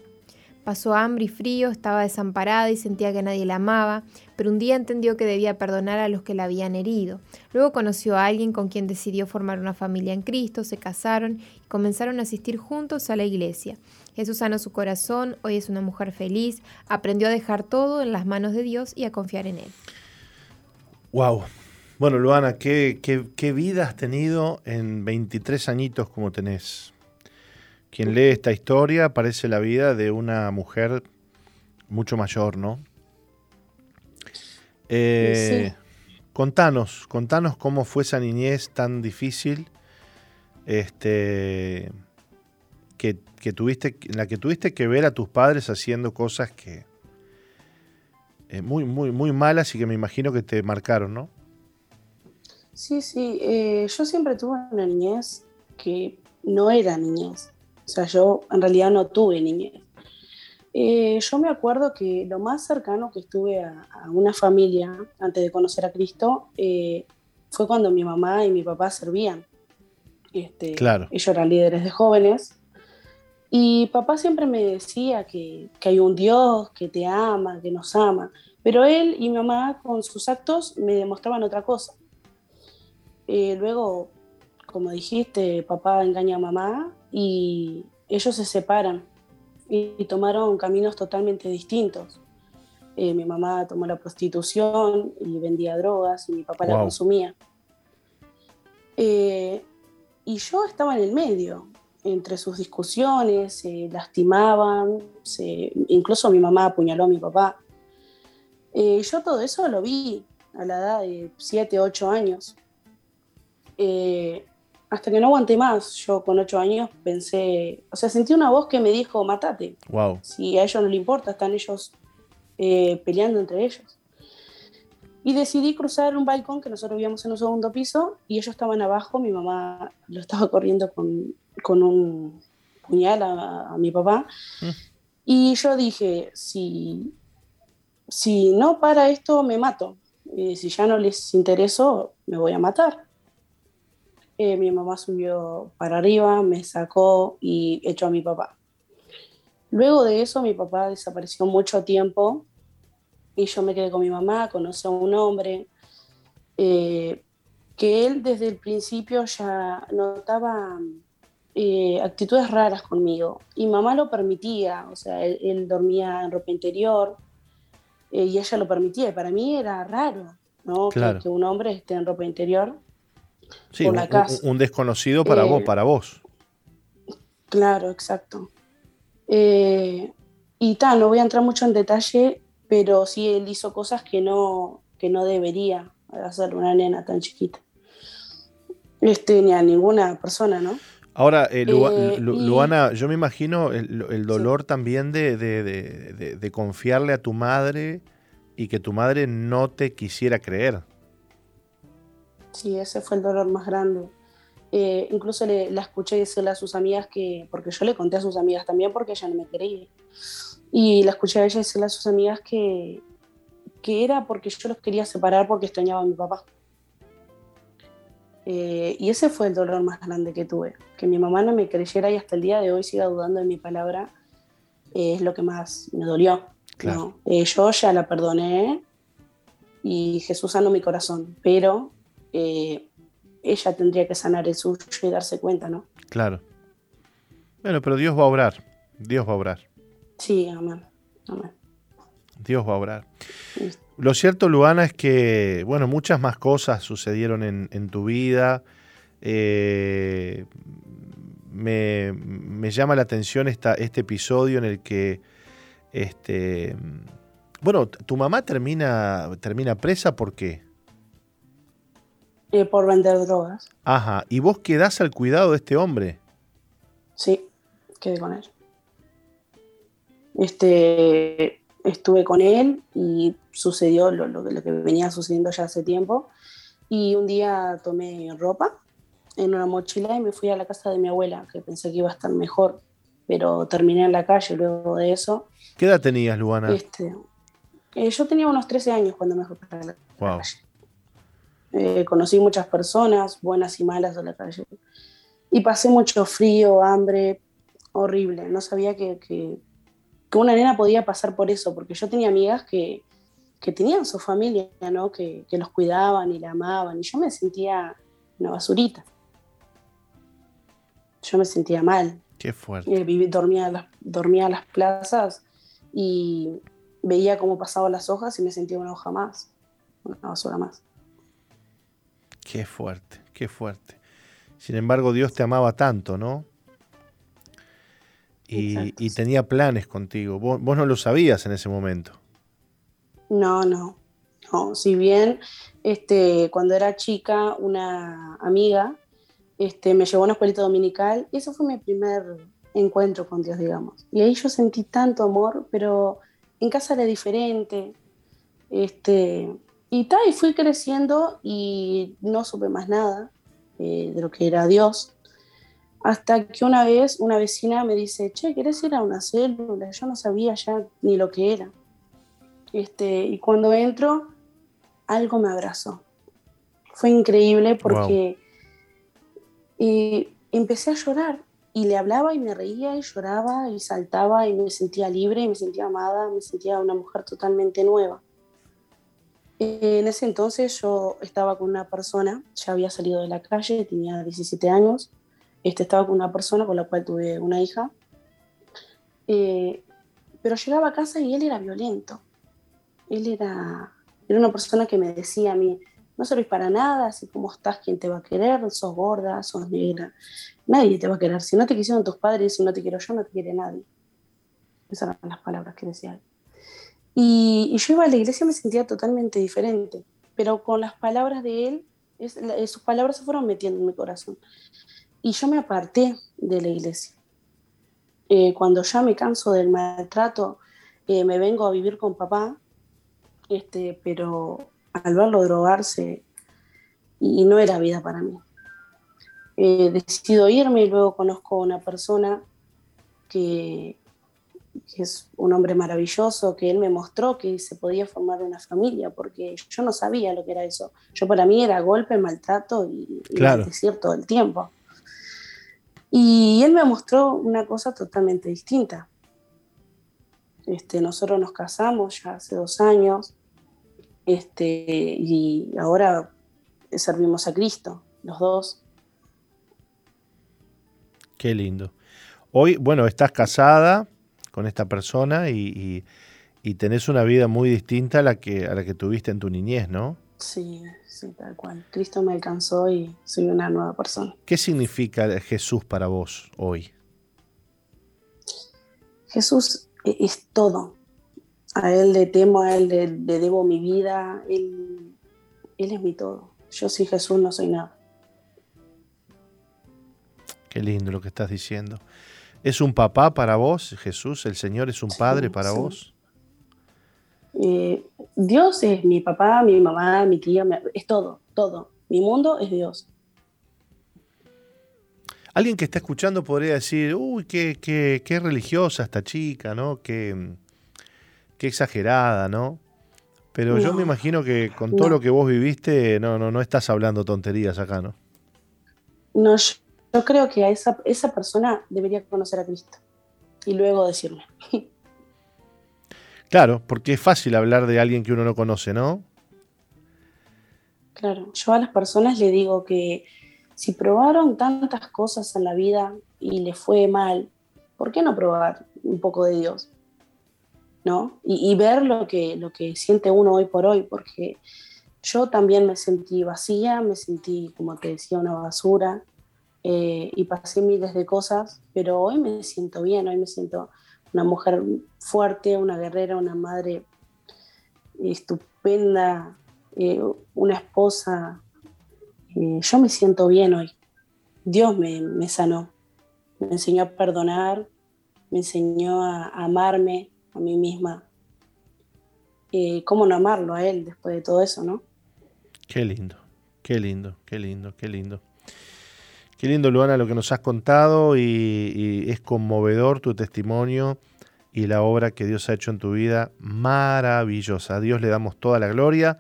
Pasó hambre y frío, estaba desamparada y sentía que nadie la amaba, pero un día entendió que debía perdonar a los que la habían herido. Luego conoció a alguien con quien decidió formar una familia en Cristo, se casaron y comenzaron a asistir juntos a la iglesia. Jesús sanó su corazón, hoy es una mujer feliz, aprendió a dejar todo en las manos de Dios y a confiar en Él. Wow. Bueno, Luana, ¿qué, qué vida has tenido en 23 añitos como tenés? Quien lee esta historia parece la vida de una mujer mucho mayor, ¿no? Eh, contanos, contanos cómo fue esa niñez tan difícil, este, que, tuviste, en la que tuviste que ver a tus padres haciendo cosas que eh, muy, muy, muy malas y que me imagino que te marcaron, ¿no? Sí, sí. Eh, yo siempre tuve una niñez que no era niñez. O sea, yo en realidad no tuve niñez. Eh, yo me acuerdo que lo más cercano que estuve a, una familia antes de conocer a Cristo eh, fue cuando mi mamá y mi papá servían. Este, claro. Ellos eran líderes de jóvenes. Y papá siempre me decía que, que, hay un Dios que te ama, que nos ama. Pero él y mi mamá con sus actos me demostraban otra cosa. Eh, luego, como dijiste, papá engaña a mamá y ellos se separan y, tomaron caminos totalmente distintos. Eh, mi mamá tomó la prostitución y vendía drogas y mi papá la consumía. Eh, y yo estaba en el medio, entre sus discusiones, se lastimaban, incluso mi mamá apuñaló a mi papá. Eh, yo todo eso lo vi a la edad de 7, 8 años hasta que no aguanté más. Yo con ocho años pensé, o sea, sentí una voz que me dijo, matate. Wow. Si a ellos no les importa, están ellos eh, peleando entre ellos. Y decidí cruzar un balcón que nosotros vivíamos en un segundo piso y ellos estaban abajo, mi mamá lo estaba corriendo con, con un puñal a, mi papá. Mm. Y yo dije, si, si no para esto, me mato. Y si ya no les interesó, me voy a matar. Eh, mi mamá subió para arriba, me sacó y echó a mi papá. Luego de eso, mi papá desapareció mucho tiempo y yo me quedé con mi mamá, conocí a un hombre eh, que él desde el principio ya notaba eh, actitudes raras conmigo y mamá lo permitía, o sea, él, dormía en ropa interior y ella lo permitía. Y para mí era raro, ¿no? que un hombre esté en ropa interior Sí, un, desconocido para vos, eh, para vos. Claro, exacto. Eh, y tal, no voy a entrar mucho en detalle, pero sí él hizo cosas que no, que no debería hacer una nena tan chiquita. Este, ni a ninguna persona, ¿no? Ahora, eh, Luana, yo me imagino el, dolor también de, de, confiarle a tu madre y que tu madre no te quisiera creer. Sí, ese fue el dolor más grande. Eh, incluso le, la escuché decirle a sus amigas que, porque yo le conté a sus amigas también porque ella no me creía. Y la escuché a ella decirle a sus amigas que, que era porque yo los quería separar porque extrañaba a mi papá. Eh, y ese fue el dolor más grande que tuve. Que mi mamá no me creyera y hasta el día de hoy siga dudando de mi palabra eh, es lo que más me dolió. yo ya la perdoné y Jesús sanó mi corazón, pero eh, ella tendría que sanar el suyo y darse cuenta, ¿no? Claro. Bueno, pero Dios va a obrar. Dios va a obrar. Sí, amén. amén. Dios va a obrar. Lo cierto, Luana, es que, bueno, muchas más cosas sucedieron en, tu vida. Eh, me, llama la atención esta, este episodio en el que, este, bueno, tu mamá termina, termina presa, ¿por qué? Eh, por vender drogas. Ajá, ¿y vos quedás al cuidado de este hombre? Sí, quedé con él. Este, estuve con él y sucedió lo, lo, que venía sucediendo ya hace tiempo. Y un día tomé ropa en una mochila y me fui a la casa de mi abuela, que pensé que iba a estar mejor, pero terminé en la calle luego de eso. ¿Qué edad tenías, Luana? Este, eh, yo tenía unos 13 años cuando me fui para la calle. Eh, conocí muchas personas, buenas y malas de la calle. Y pasé mucho frío, hambre, horrible. No sabía que, que, una nena podía pasar por eso, porque yo tenía amigas que, que tenían su familia, ¿no? Que, que, los cuidaban y la amaban. Y yo me sentía una basurita. Yo me sentía mal. Qué fuerte. Eh, dormía, las, dormía en las plazas y veía cómo pasaban las hojas y me sentía una hoja más, una basura más. Qué fuerte, qué fuerte. Sin embargo, Dios te amaba tanto, ¿no? Y, tenía planes contigo. Vos, no lo sabías en ese momento. No, no. No, si bien este, cuando era chica, una amiga este, me llevó a una escuelita dominical y eso fue mi primer encuentro con Dios, digamos. Y ahí yo sentí tanto amor, pero en casa era diferente. Este, y tal, y fui creciendo y no supe más nada eh, de lo que era Dios. Hasta que una vez una vecina me dice, che, ¿querés ir a una célula? Yo no sabía ya ni lo que era. Este, y cuando entro, algo me abrazó. Fue increíble porque y empecé a llorar y le hablaba y me reía y lloraba y saltaba y me sentía libre y me sentía amada, me sentía una mujer totalmente nueva. En ese entonces yo estaba con una persona, ya había salido de la calle, tenía 17 años, este, estaba con una persona con la cual tuve una hija, eh, pero llegaba a casa y él era violento. Él era, era una persona que me decía a mí, no servís para nada, así como estás, ¿quién te va a querer? Sos gorda, sos negra, nadie te va a querer. Si no te quisieron tus padres, si no te quiero yo, no te quiere nadie. Esas eran las palabras que decía él. Y, yo iba a la iglesia y me sentía totalmente diferente, pero con las palabras de él, sus palabras se fueron metiendo en mi corazón. Y yo me aparté de la iglesia. Eh, cuando ya me canso del maltrato, eh, me vengo a vivir con papá, este, pero al verlo drogarse, y no era vida para mí. Eh, decido irme y luego conozco a una persona que, que es un hombre maravilloso, que él me mostró que se podía formar una familia, porque yo no sabía lo que era eso. Yo para mí era golpe, maltrato y, claro. decir todo el tiempo. Y él me mostró una cosa totalmente distinta. Este, nosotros nos casamos ya hace dos años este, y ahora servimos a Cristo, los dos. Qué lindo. Hoy, bueno, estás casada, con esta persona y, tenés una vida muy distinta a la, que, a la que tuviste en tu niñez, ¿no? Sí, sí, tal cual. Cristo me alcanzó y soy una nueva persona. ¿Qué significa Jesús para vos hoy? Jesús e-, es todo. A Él le temo, a Él le, debo mi vida. Él, él es mi todo. Yo sin Jesús no soy nada. Qué lindo lo que estás diciendo. ¿Es un papá para vos, Jesús? ¿El Señor es un padre para vos? Eh, Dios es mi papá, mi mamá, mi tía, es todo, todo. Mi mundo es Dios. Alguien que está escuchando podría decir, uy, qué, qué, religiosa esta chica, ¿no? Qué, qué exagerada, ¿no? Pero yo me imagino que con todo lo que vos viviste, no, no, no estás hablando tonterías acá, ¿no? No, yo creo que a esa, esa persona debería conocer a Cristo y luego decirme. Claro, porque es fácil hablar de alguien que uno no conoce, ¿no? Claro, yo a las personas le digo que si probaron tantas cosas en la vida y les fue mal, ¿por qué no probar un poco de Dios? ¿No? Y, y, ver lo que, lo que siente uno hoy por hoy, porque yo también me sentí vacía, me sentí, como te decía, una basura, eh, y pasé miles de cosas, pero hoy me siento bien, hoy me siento una mujer fuerte, una guerrera, una madre estupenda, eh, una esposa. Eh, yo me siento bien hoy. Dios me, sanó, me enseñó a perdonar, me enseñó a, amarme a mí misma. ¿Cómo no amarlo a Él después de todo eso, no? Qué lindo, qué lindo, qué lindo, qué lindo. Qué lindo, Luana, lo que nos has contado y, es conmovedor tu testimonio y la obra que Dios ha hecho en tu vida, maravillosa. A Dios le damos toda la gloria,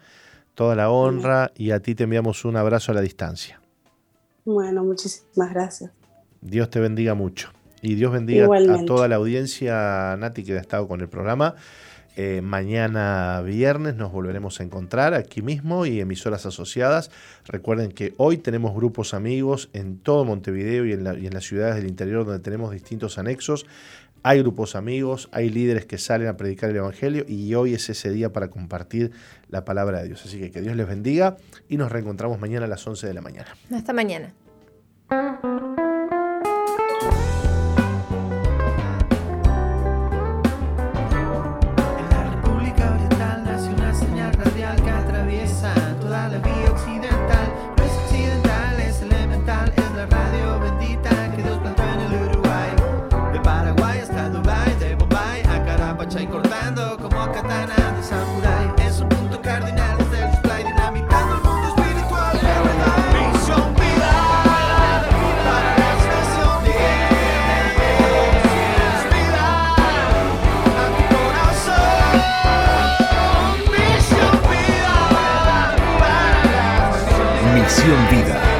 toda la honra y a ti te enviamos un abrazo a la distancia. Bueno, muchísimas gracias. Dios te bendiga mucho. Y Dios bendiga a toda la audiencia, Nati, que ha estado con el programa. Eh, mañana viernes nos volveremos a encontrar aquí mismo y emisoras asociadas. Recuerden que hoy tenemos grupos amigos en todo Montevideo y en, y en las ciudades del interior donde tenemos distintos anexos. Hay grupos amigos, hay líderes que salen a predicar el Evangelio y hoy es ese día para compartir la palabra de Dios. Así que que Dios les bendiga y nos reencontramos mañana a las 11 de la mañana. Hasta mañana.